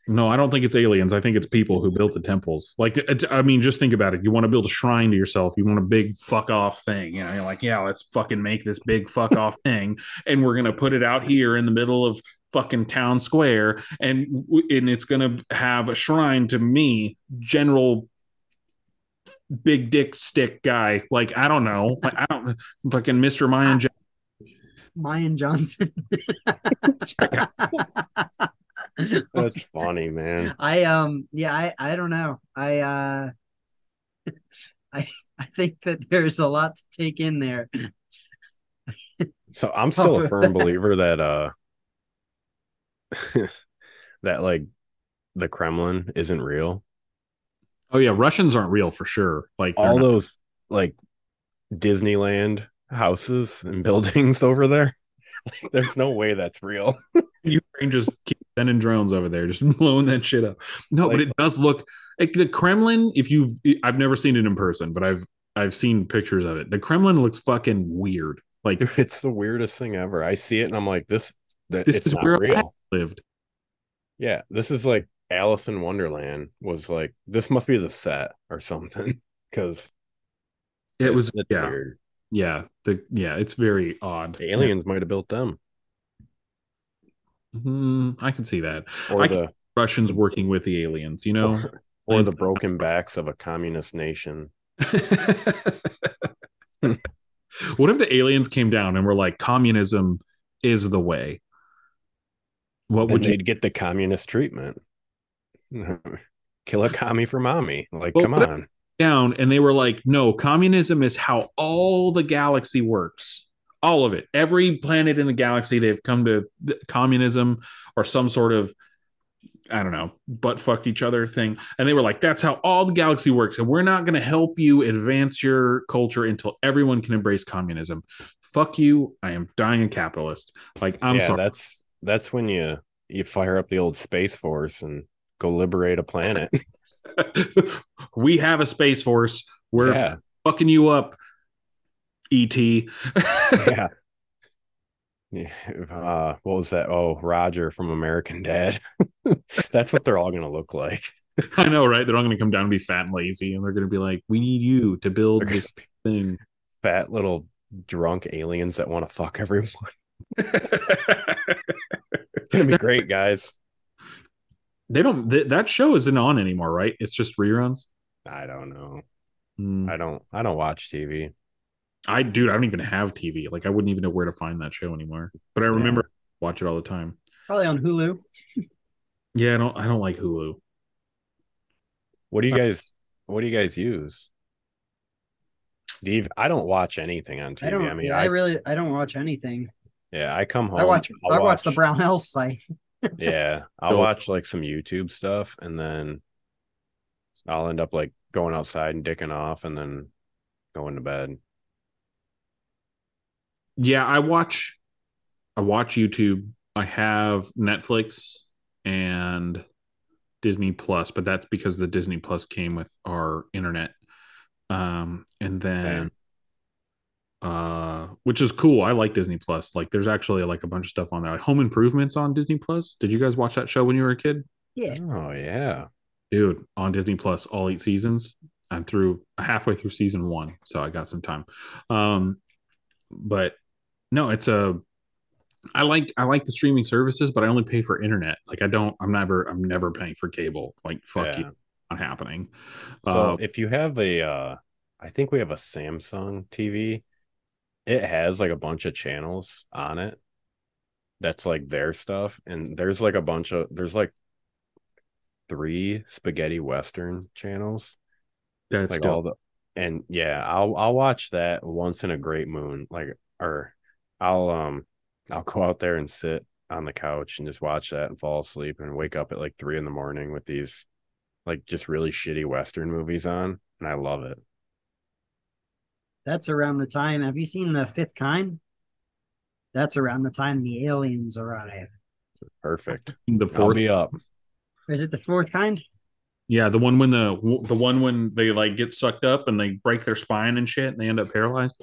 No, I don't think it's aliens. I think it's people who built the temples. Like, I mean, just think about it. You want to build a shrine to yourself. You want a big fuck off thing. You know, you're like, yeah, let's fucking make this big fuck off thing, and we're gonna put it out here in the middle of fucking town square, and and it's gonna have a shrine to me, General Big Dick Stick guy. Like, I don't know. Like, I don't fucking Mister Mayan. Mayan Johnson. That's funny, man. I um yeah, I I don't know. I uh I I think that there's a lot to take in there. So I'm still a firm believer that uh that like the Kremlin isn't real. Oh yeah, Russians aren't real for sure. Like All not- those like Disneyland houses and buildings over there. Like, there's no way that's real. Ukraine just keep sending drones over there, just blowing that shit up. No, but it does look like the Kremlin. If you've, I've never seen it in person, but I've I've seen pictures of it. The Kremlin looks fucking weird. Like it's the weirdest thing ever. I see it and I'm like, this that this is where I real. lived. Yeah, this is like Alice in Wonderland was like this must be the set or something because It was yeah, weird. yeah, the yeah. It's very odd. The aliens might have built them Hmm, I can see that. or I the Russians working with the aliens. You know. or, or the broken backs of a communist nation. what if the aliens came down and were like, communism is the way? What Would you get the communist treatment? Kill a commie for mommy. Like, Well, come on. down and they were like, no, communism is how all the galaxy works. All of it. Every planet in the galaxy, they've come to communism or some sort of, I don't know, butt fucked each other thing. And they were like, that's how all the galaxy works. And we're not going to help you advance your culture until everyone can embrace communism. Fuck you. I am dying a capitalist. Like, I'm yeah, sorry. that's that's when you you fire up the old space force and go liberate a planet. we have a space force. We're yeah, fucking you up, ET. yeah. Yeah, uh, what was that? Oh, Roger from American Dad. That's what they're all gonna look like. I know, right? They're all going to come down and be fat and lazy, and they're going to be like, "We need you to build this thing." Fat little drunk aliens that want to fuck everyone. It's gonna be great, guys. they don't. Th- that show isn't on anymore, right? It's just reruns. I don't know. Hmm. I don't. I don't watch TV. I, dude, I don't even have TV. Like, I wouldn't even know where to find that show anymore. But I remember watch it all the time. Probably on Hulu. Yeah, I don't. I don't like Hulu. What do you Uh, guys? What do you guys use? Steve, I don't watch anything on TV. I I, don't mean, yeah, I, I, really I don't watch anything. yeah, I come home. I watch I'll I watch the Brownells site. Yeah, I'll watch like some YouTube stuff, and then I'll end up like going outside and dicking off, and then going to bed. Yeah, I watch. I watch YouTube. I have Netflix and Disney Plus, but that's because the Disney Plus came with our internet. Um, and then, uh, which is cool. I like Disney Plus. Like, there's actually like a bunch of stuff on there, like Home Improvements on Disney Plus. Did you guys watch that show when you were a kid? Yeah. Oh yeah, dude on disney plus all eight seasons i'm through halfway through season one so i got some time um but no it's a i like i like the streaming services but i only pay for internet like i don't i'm never i'm never paying for cable like fuck Yeah. you not happening So Uh, if you have a, uh, I think we have a Samsung TV. It has like a bunch of channels on it. That's like their stuff, and there's like a bunch of there's like three spaghetti western channels, That's like dope. all the and yeah, I'll I'll watch that once in a great moon. Like or I'll um I'll go out there and sit on the couch and just watch that and fall asleep and wake up at like three in the morning with these like just really shitty Western movies on. And I love it. That's around the time. Have you seen the fifth kind? That's around the time the aliens arrive. Perfect. the I'll fourth be up. Is it the fourth kind? Yeah, the one when the the one when they like get sucked up and they break their spine and shit and they end up paralyzed.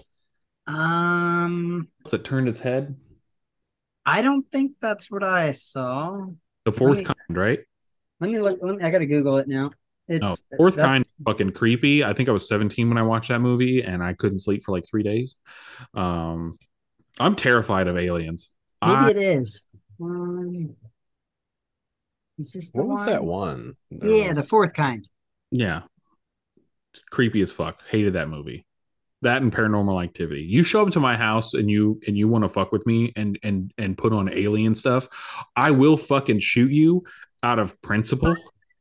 Um, That turned its head. I don't think that's what I saw. The fourth Right. kind, right? Let me look. Let me, I gotta Google it now. It's No, fourth kind fucking creepy. I think I was 17 when I watched that movie and I couldn't sleep for like three days. Um I'm terrified of aliens. Maybe I- it is. Um, is this the What was that one? There Yeah, the fourth kind. yeah. It's creepy as fuck. Hated that movie. That and paranormal activity. You show up to my house and you and you want to fuck with me and and and put on alien stuff, I will fucking shoot you out of principle.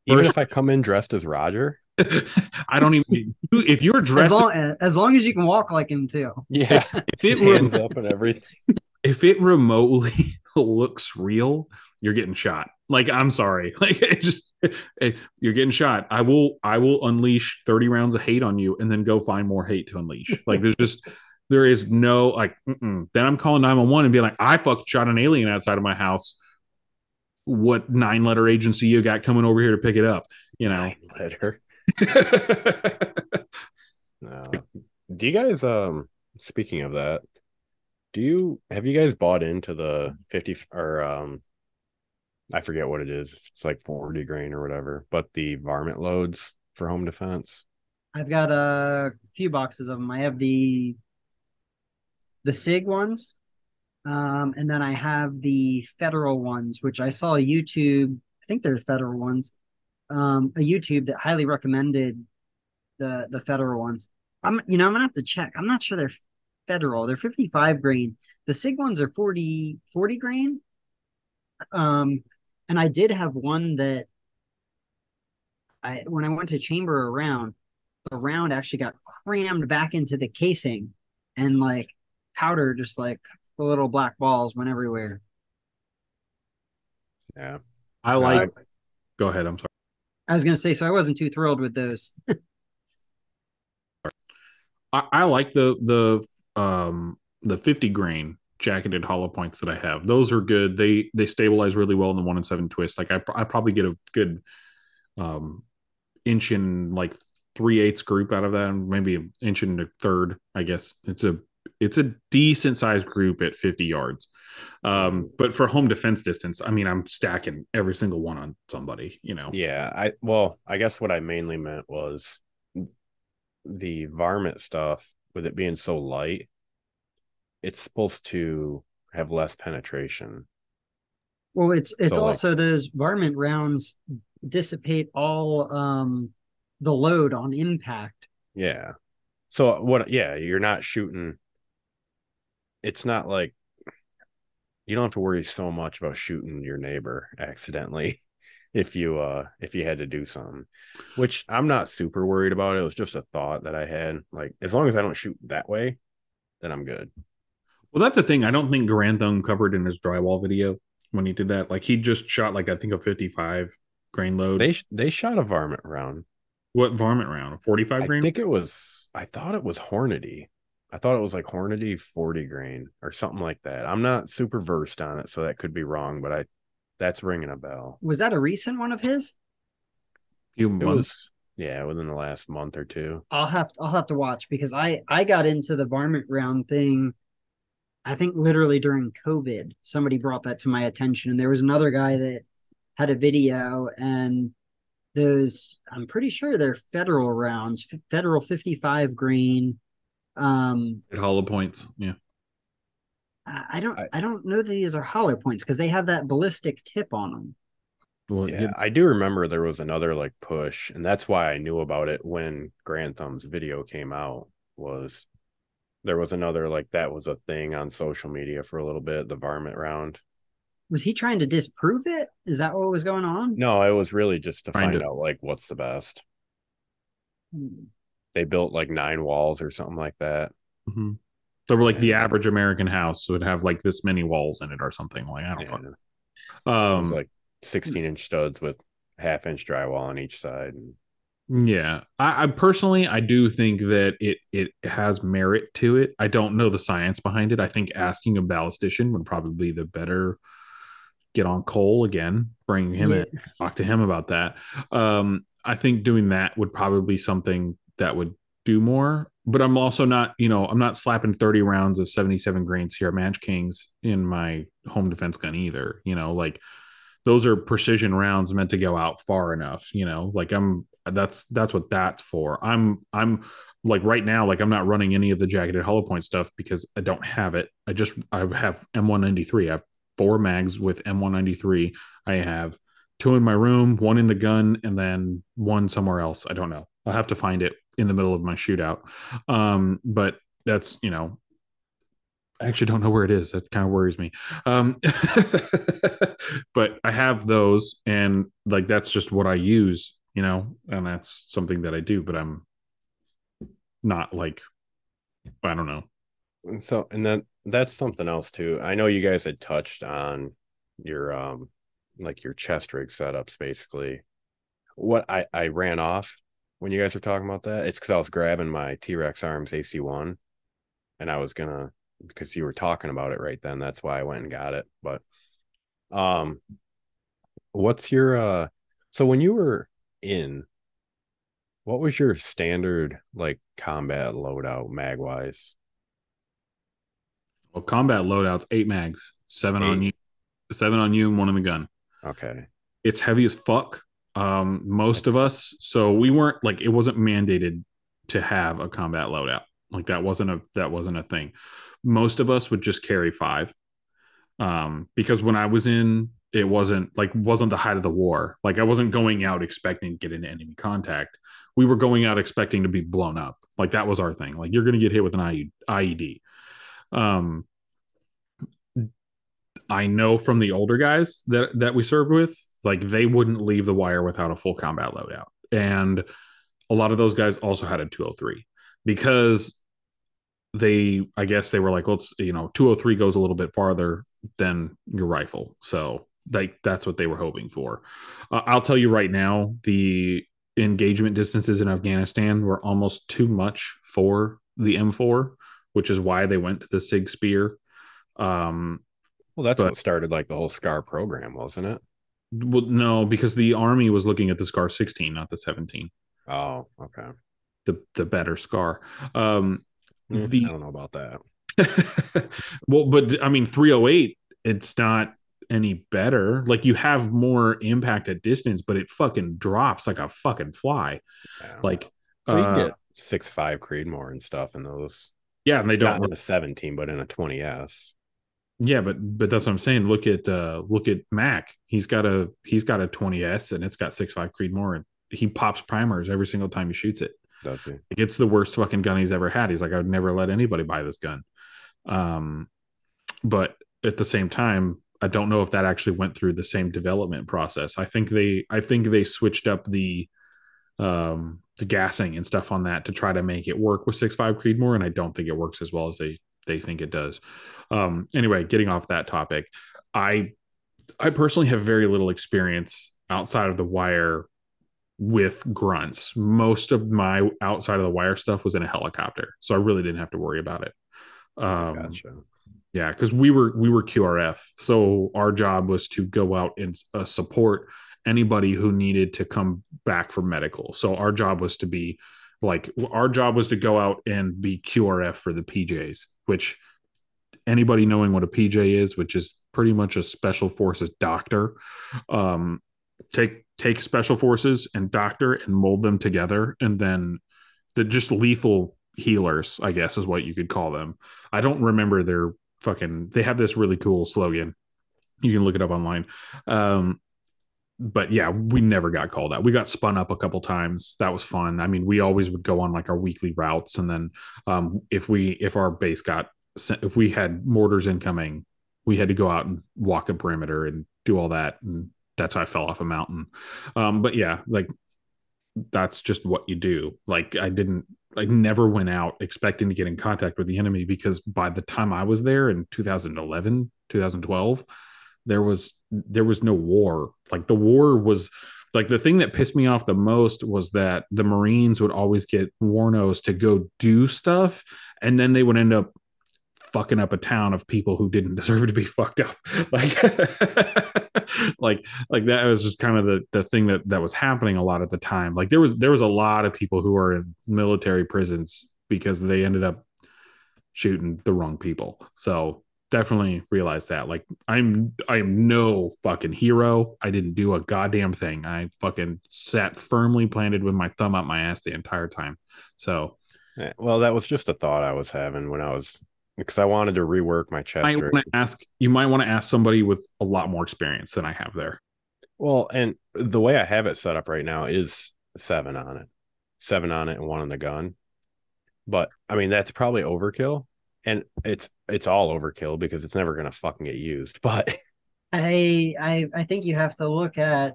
Even First- if I come in dressed as Roger. I don't even if you're As dressed long as long as you can walk like him too. Yeah. if it, re- Hands up and everything. if it remotely looks real, you're getting shot. Like I'm sorry, like it just it- you're getting shot. I will I will unleash 30 rounds of hate on you and then go find more hate to unleash. Like there's just there is no like mm-mm. then I'm calling 911 and be like I fucking shot an alien outside of my house. What nine letter agency you got coming over here to pick it up? You know. Letter. No. Do you guys um speaking of that, do you have you guys bought into the 50 or um I forget what it is. It's like 40 grain or whatever, but the varmint loads for home defense. I've got a few boxes of them. I have the the Sig ones, um, and then I have the federal ones, which I saw YouTube. I think they're federal ones. Um, a YouTube that highly recommended the the federal ones. I'm you know I'm gonna have to check. I'm not sure they're federal. They're 55 grain. The Sig ones are 40 40 grain. Um, and I did have one that I when I went to chamber around the round actually got crammed back into the casing and like powder just like the little black balls went everywhere. Yeah. I like go ahead, I'm sorry. I was gonna say, so I wasn't too thrilled with those. I, I like the the um the 50 grain jacketed hollow points that I have. Those are good. They they stabilize really well in the one and seven twist. Like I I probably get a good um inch and like three eighths group out of that, and maybe an inch and a third. I guess it's a it's a decent sized group at 50 yards. Um, but for home defense distance, I mean, I'm stacking every single one on somebody. You know. Yeah, I well, I guess what I mainly meant was the varmint stuff with it being so light, it's supposed to have less penetration. Well, it's it's So, like- also those varmint rounds dissipate all um the load on impact. Yeah. So what yeah, you're not shooting it's not like you don't have to worry so much about shooting your neighbor accidentally if you uh if you had to do something. Which I'm not super worried about. It was just a thought that I had. Like as long as I don't shoot that way, then I'm good. Well, that's the thing. I don't think Garand Thumb covered in his drywall video when he did that. Like he just shot like I think a 55 grain load. They they shot a varmint round. what varmint round? A 45 I grain? I think it was I thought it was Hornady. I thought it was like Hornady 40 grain or something like that. I'm not super versed on it, so that could be wrong, but I that's ringing a bell. Was that a recent one of his? few months. yeah, within the last month or two. I'll have I'll have to watch because I I got into the varmint round thing. I think literally during COVID, somebody brought that to my attention, and there was another guy that had a video, and those I'm pretty sure they're federal rounds, f- federal 55 grain. Um, At hollow points. Yeah. I I don't I- I don't know that these are hollow points because they have that ballistic tip on them. Well, Yeah, I do remember there was another like push, and that's why I knew about it when Garand Thumb's video came out. Was there was another like that was a thing on social media for a little bit, the varmint round. Was he trying to disprove it? Is that what was going on? No, it was really just to Trying find to- out like what's the best. Hmm. they built like nine walls or something like that. Mm-hmm. So we're like the average American house would have like this many walls in it or something. Like I don't fucking. Um, it was like 16 inch studs with half inch drywall on each side. And Yeah, I, I personally I do think that it it has merit to it. I don't know the science behind it. I think asking a ballistician would probably be the better. Get on Cole again, bring him Yeah. in, talk to him about that. Um, I think doing that would probably be something that would do more. But I'm also not, you know, I'm not slapping 30 rounds of 77 grains Sierra Match Kings in my home defense gun either. You know, like those are precision rounds meant to go out far enough you know like i'm that's that's what that's for. I'm i'm like right now like i'm not running any of the jacketed hollow point stuff because i don't have it. I just i have m193 i have four mags with m193 i have two in my room one in the gun and then one somewhere else. I don't know. I'll have to find it in the middle of my shootout. Um but that's you know I actually don't know where it is. That kind of worries me. Um, but I have those, and like that's just what I use, you know, and that's something that I do. But I'm not like I don't know. And so, and then that's something else too. I know you guys had touched on your, um, like your chest rig setups basically. What I, I ran off when you guys were talking about that, it's because I was grabbing my T Rex Arms AC1 and I was gonna, because you were talking about it right then. That's why I went and got it. But, um, what's your, uh, so when you were in, what was your standard like combat loadout mag wise? Well, combat loadouts, eight mags, seven on you, seven on you, and one in the gun. Okay. It's heavy as fuck. Um, most of us, so we weren't like it wasn't mandated to have a combat loadout. Like that wasn't a that wasn't a thing. Most of us would just carry five. Um, because when I was in, it wasn't like wasn't the height of the war. Like I wasn't going out expecting to get into enemy contact. We were going out expecting to be blown up. Like that was our thing. Like you're gonna get hit with an IED. Um I know from the older guys that that we served with, like they wouldn't leave the wire without a full combat loadout. And a lot of those guys also had a 203 because they I guess they were like, well, it's you know, 203 goes a little bit farther than your rifle. So like that's what they were hoping for. Uh, I'll tell you right now, the engagement distances in Afghanistan were almost too much for the M4, which is why they went to the Sig Spear. Um, Well, that's But- what started like the whole SCAR program, wasn't it? well, no, because the army was looking at the Scar 16, not the 17, Oh, okay. the the better Scar. Um, Mm, The- I don't know about that. well, but I mean, 308, it's not any better. Like you have more impact at distance, but it fucking drops like a fucking fly. Yeah. Like, Well, you uh, get six five Creedmoor and stuff in those. yeah, and they don't. in a 17, but in a 20s. Yeah, but but that's what I'm saying. Look at uh look at Mac. He's got a he's got a 20s and it's got six five Creedmoor and he pops primers every single time he shoots it. Does he? It's the worst fucking gun he's ever had. He's like, I would never let anybody buy this gun. Um, but at the same time, I don't know if that actually went through the same development process. I think they, I think they switched up the, um, the gassing and stuff on that to try to make it work with six five Creedmoor, and I don't think it works as well as they they think it does. Um, anyway, getting off that topic, I, I personally have very little experience outside of the wire with grunts. Most of my outside of the wire stuff was in a helicopter, so I really didn't have to worry about it. Um, Gotcha. Yeah, because we were we were QRF, so our job was to go out and uh, support anybody who needed to come back for medical. So our job was to be like our job was to go out and be QRF for the PJs, which anybody knowing what a PJ is, which is pretty much a special forces doctor, um, take take special forces and doctor and mold them together, and then the just lethal healers, I guess, is what you could call them. I don't remember their fucking. They have this really cool slogan. You can look it up online. Um, but yeah, we never got called out. We got spun up a couple times. That was fun. I mean, we always would go on like our weekly routes, and then um, if we if our base got if we had mortars incoming, we had to go out and walk the perimeter and do all that. And that's how I fell off a mountain. Um, but yeah, like that's just what you do. Like I didn't I never went out expecting to get in contact with the enemy because by the time I was there in 2011, 2012, there was there was no war. Like the war was like the thing that pissed me off the most was that the Marines would always get warnos to go do stuff and then they would end up fucking up a town of people who didn't deserve to be fucked up. Like like like that was just kind of the the thing that that was happening a lot at the time. Like there was there was a lot of people who are in military prisons because they ended up shooting the wrong people. So definitely realize that. Like I'm I am no fucking hero. I didn't do a goddamn thing. I fucking sat firmly planted with my thumb up my ass the entire time. So well, that was just a thought I was having when I was because I wanted to rework my chest. I want to ask you might want to ask somebody with a lot more experience than I have there. Well, and the way I have it set up right now is seven on it, seven on it, and one on the gun. But I mean, that's probably overkill, and it's it's all overkill because it's never gonna fucking get used. But I I I think you have to look at,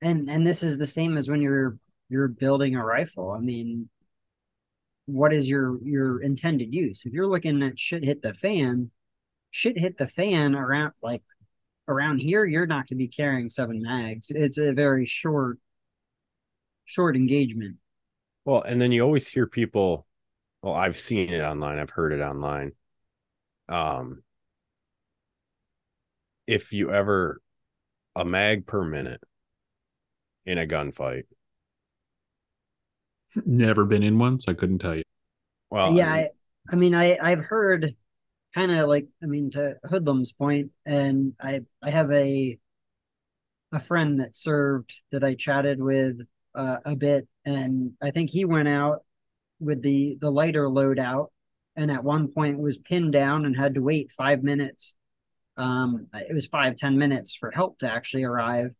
and and this is the same as when you're you're building a rifle. I mean, what is your your intended use? If you're looking at shit hit the fan, shit hit the fan around like around here, you're not going to be carrying seven mags. It's a very short short engagement. Well, and then you always hear people. Well, I've seen it online. I've heard it online. Um, if you ever a mag per minute in a gunfight Never been in one, so I couldn't tell you. Well, yeah, I, I mean, I I've heard kind of like I mean to Hoodlum's point, and I I have a a friend that served that I chatted with uh, a bit, and I think he went out with the the lighter loadout, and at one point was pinned down and had to wait five minutes. Um, it was five ten minutes for help to actually arrive,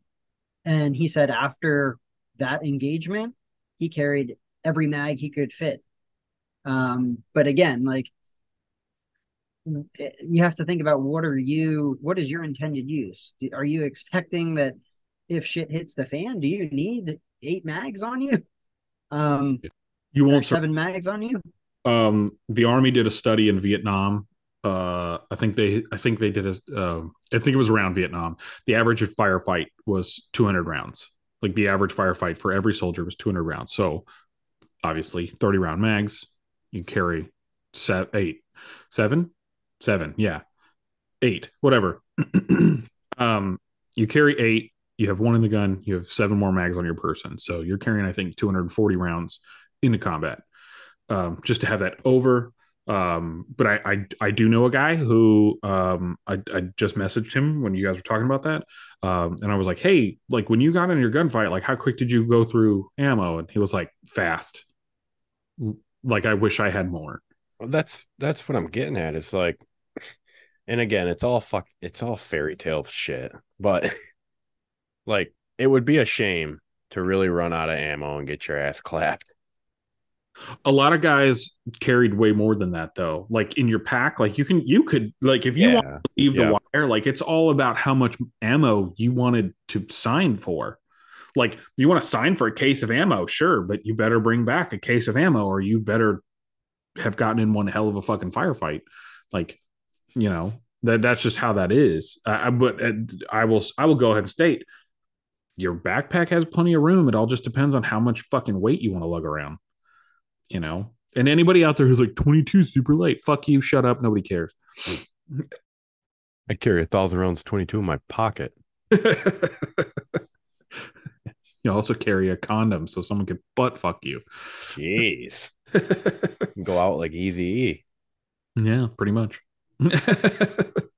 and he said after that engagement, he carried every mag he could fit. Um, but again, like you have to think about what are you what is your intended use? Are you expecting that if shit hits the fan do you need eight mags on you? Um you won't seven mags on you? Um the army did a study in vietnam. Uh i think they i think they did a uh, i think it was around vietnam. The average firefight was 200 rounds like the average firefight for every soldier was 200 rounds. So obviously 30 round mags you carry seven eight seven? Seven yeah. Eight whatever. Um you carry eight you have one in the gun you have seven more mags on your person. So you're carrying i think 240 rounds into combat. Um just to have that over um but I, I i do know a guy who um I, I just messaged him when you guys were talking about that um and i was like hey like when you got in your gunfight like how quick did you go through ammo and he was like fast like I wish I had more. Well, that's that's what I'm getting at. It's like, and again, it's all fuck, it's all fairy tale shit. But like, it would be a shame to really run out of ammo and get your ass clapped. A lot of guys carried way more than that though. Like in your pack, like you can you could like if you yeah. want to leave the wire, like it's all about how much ammo you wanted to sign for. Like you want to sign for a case of ammo, sure, but you better bring back a case of ammo or you better have gotten in one hell of a fucking firefight. Like, you know, that that's just how that is. Uh, but uh, I will I will go ahead and state your backpack has plenty of room. It all just depends on how much fucking weight you want to lug around. You know, and anybody out there who's like 22 super light, fuck you, shut up, nobody cares. I carry a thousand rounds 22 in my pocket. you also carry a condom so someone could butt fuck you. Jeez. Go out like easy Yeah, pretty much.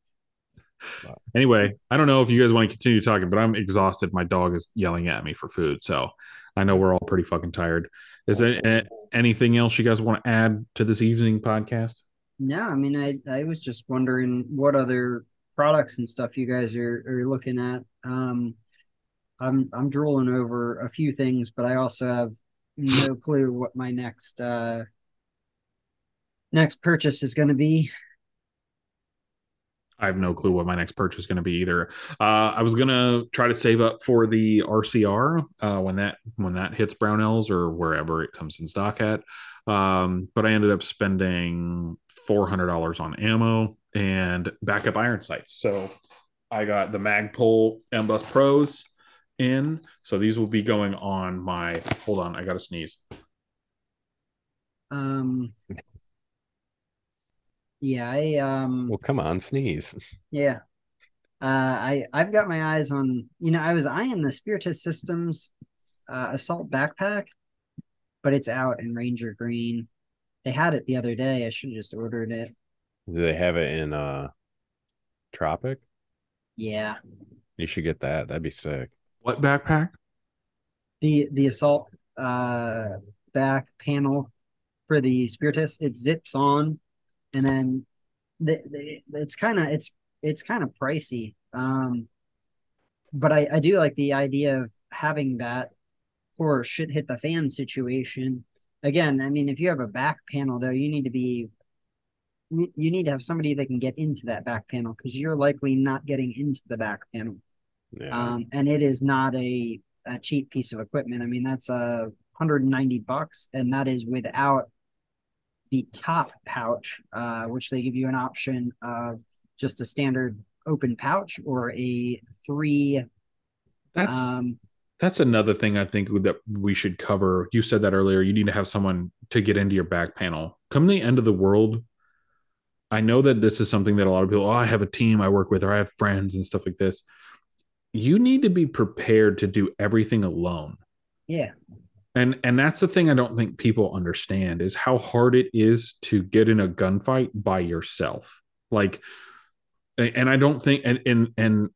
anyway, I don't know if you guys want to continue talking, but I'm exhausted. My dog is yelling at me for food. So I know we're all pretty fucking tired. Is there anything else you guys want to add to this evening podcast? No, I mean, I, I was just wondering what other products and stuff you guys are, are looking at. Um, I'm I'm drooling over a few things, but I also have no clue what my next uh next purchase is going to be. I have no clue what my next purchase is going to be either. Uh, I was gonna try to save up for the RCR uh, when that when that hits Brownells or wherever it comes in stock at. Um, but I ended up spending four hundred dollars on ammo and backup iron sights. So I got the Magpul MBUS Pros in. So these will be going on my. Hold on, I got to sneeze. Um. Yeah, I um. Well, come on, sneeze. Yeah. Uh, I I've got my eyes on you know I was eyeing the Spiritus Systems uh, assault backpack, but it's out in Ranger Green. They had it the other day. I should have just ordered it. Do they have it in uh Tropic? Yeah, You should get that. That'd be sick. What backpack? the the assault uh back panel for the Spiritus it zips on, and then the, the it's kind of it's it's kind of pricey. Um, but I I do like the idea of having that for shit hit the fan situation. Again, I mean, if you have a back panel though, you need to be you need to have somebody that can get into that back panel because you're likely not getting into the back panel. Yeah. Um, and it is not a, a cheap piece of equipment. I mean, that's a 190 bucks, and that is without the top pouch, uh, which they give you an option of just a standard open pouch or a three. That's Um, that's another thing I think that we should cover. You said that earlier. You need to have someone to get into your back panel. Come the end of the world. I know that this is something that a lot of people, oh, I have a team I work with, or I have friends and stuff like this. You need to be prepared to do everything alone. yeah, And and that's the thing I don't think people understand is how hard it is to get in a gunfight by yourself. Like and I don't think and and and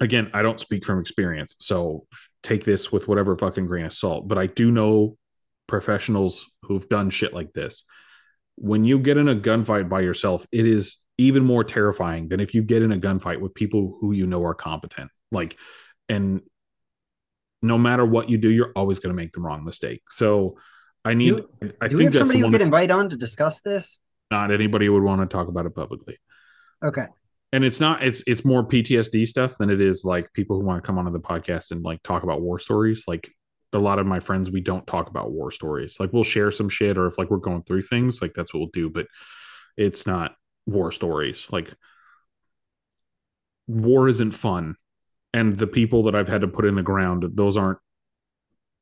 again, I don't speak from experience. So take this with whatever fucking grain of salt, but I do know professionals who've done shit like this. When you get in a gunfight by yourself, it is even more terrifying than if you get in a gunfight with people who you know are competent. Like and no matter what you do, you're always going to make the wrong mistake. So I need. Do- I do we have somebody who could invite on to discuss this? not anybody would want to talk about it publicly. Okay, And it's not. It's it's more PTSD stuff than it is like people who want to come onto the podcast and like talk about war stories. Like a lot of my friends, we don't talk about war stories. Like we'll share some shit, or if like we're going through things, like that's what we'll do. But it's not war stories. Like war isn't fun, and the people that I've had to put in the ground, those aren't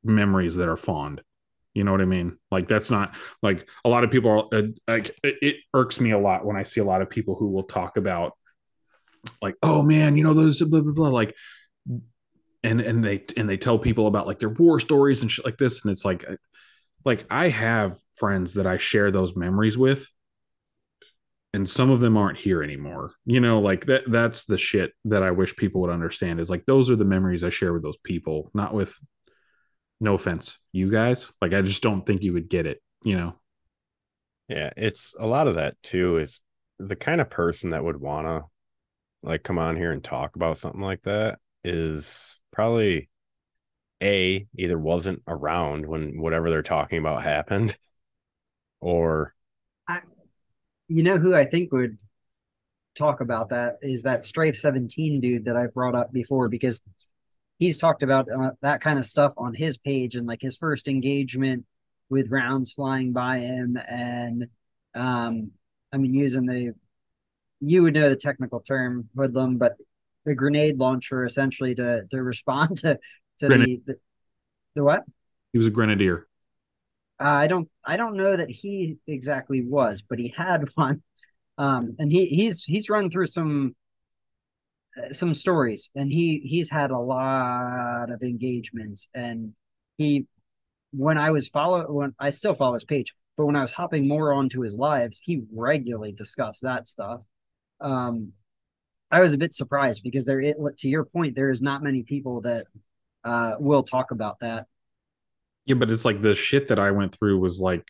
memories that are fond. You know what I mean? Like that's not like a lot of people are uh, like it, it irks me a lot when I see a lot of people who will talk about like, oh man, you know those blah blah blah like and and they and they tell people about like their war stories and shit like this and it's like like I have friends that I share those memories with and some of them aren't here anymore. You know, like that that's the shit that I wish people would understand is like those are the memories I share with those people, not with no offense, you guys. Like I just don't think you would get it, you know. Yeah, it's a lot of that too. Is the kind of person that would want to like come on here and talk about something like that is probably a either wasn't around when whatever they're talking about happened, or you know who I think would talk about that is that Strafe 17 dude that I brought up before because he's talked about uh, that kind of stuff on his page and like his first engagement with rounds flying by him and um I mean using the you would know the technical term hoodlum but the grenade launcher essentially to to respond to to the, the the what He was a grenadier. uh, I don't I don't know that he exactly was, but he had one. Um, and he he's he's run through some uh, some stories, and he he's had a lot of engagements. And he, when I was follow when I still follow his page, but when I was hopping more onto his lives, he regularly discussed that stuff. Um, I was a bit surprised because there, it, to your point, there is not many people that uh, will talk about that. Yeah, but it's like the shit that I went through was like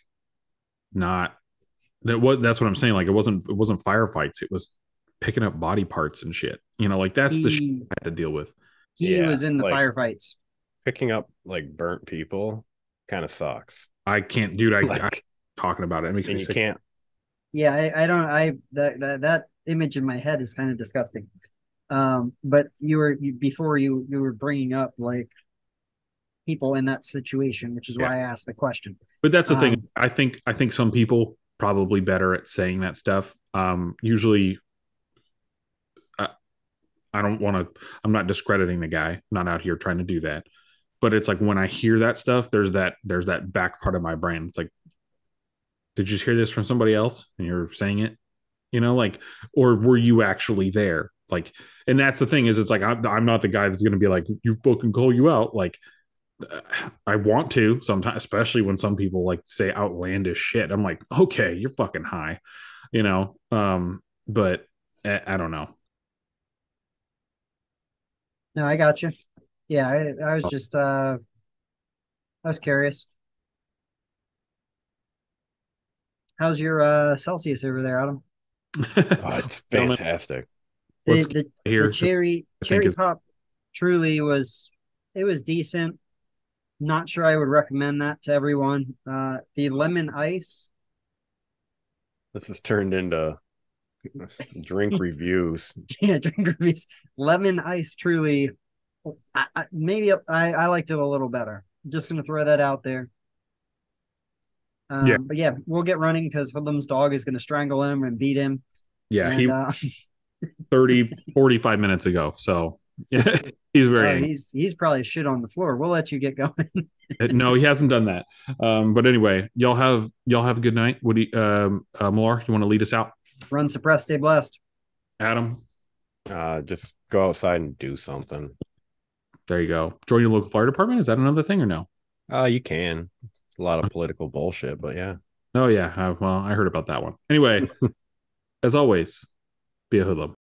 not that what that's what I'm saying. Like it wasn't it wasn't firefights. It was picking up body parts and shit. You know, like that's the shit I had to deal with. He Yeah, was in the like- firefights. picking up like burnt people kind of sucks. I can't, dude. I, Like, I talking about it. It makes me and you sick. can't. Yeah, I, I don't I that, that that image in my head is kind of disgusting. Um, but you were you, before you you were bringing up like people in that situation, which is why I asked the question. But that's the Um, thing. I think I think some people probably better at saying that stuff. Um, usually, I, I don't want to. I'm not discrediting the guy. I'm not out here trying to do that. But it's like when I hear that stuff, there's that there's that back part of my brain. It's like, did you just hear this from somebody else and you're saying it? You know, like, or were you actually there? Like, and that's the thing is, it's like I'm, I'm not the guy that's going to be like, you fucking call you out. Like, I want to sometimes, especially when some people like say outlandish shit. I'm like, okay, you're fucking high, you know. Um, but I, I don't know. No, I got you. Yeah, I, I was just uh I was curious. How's your uh Celsius over there, Adam? Oh, it's fantastic. The, the, Here, the cherry I cherry is- pop truly was it was decent. Not sure I would recommend that to everyone. Uh the lemon ice, This has turned into drink reviews. yeah, drink reviews. Lemon ice truly I, I, maybe I, I liked it a little better. just gonna throw that out there. Um, Yeah. but yeah, we'll get running because Hoodlum's dog is gonna strangle him and beat him. yeah, and, he uh, 30, 45 minutes ago. So yeah, he's very oh, he's he's probably shit on the floor. We'll let you get going. no, he hasn't done that. Um, but anyway, y'all have y'all have a good night. Would you, um, uh, Millar, you want to lead us out? Run, suppress, stay blessed. Adam, Uh, just go outside and do something. there you go. Join your local fire department. Is that another thing or no? Uh, you can. It's a lot of political bullshit, but yeah. Oh yeah. Uh, well, I heard about that one. Anyway, as always, be a hoodlum.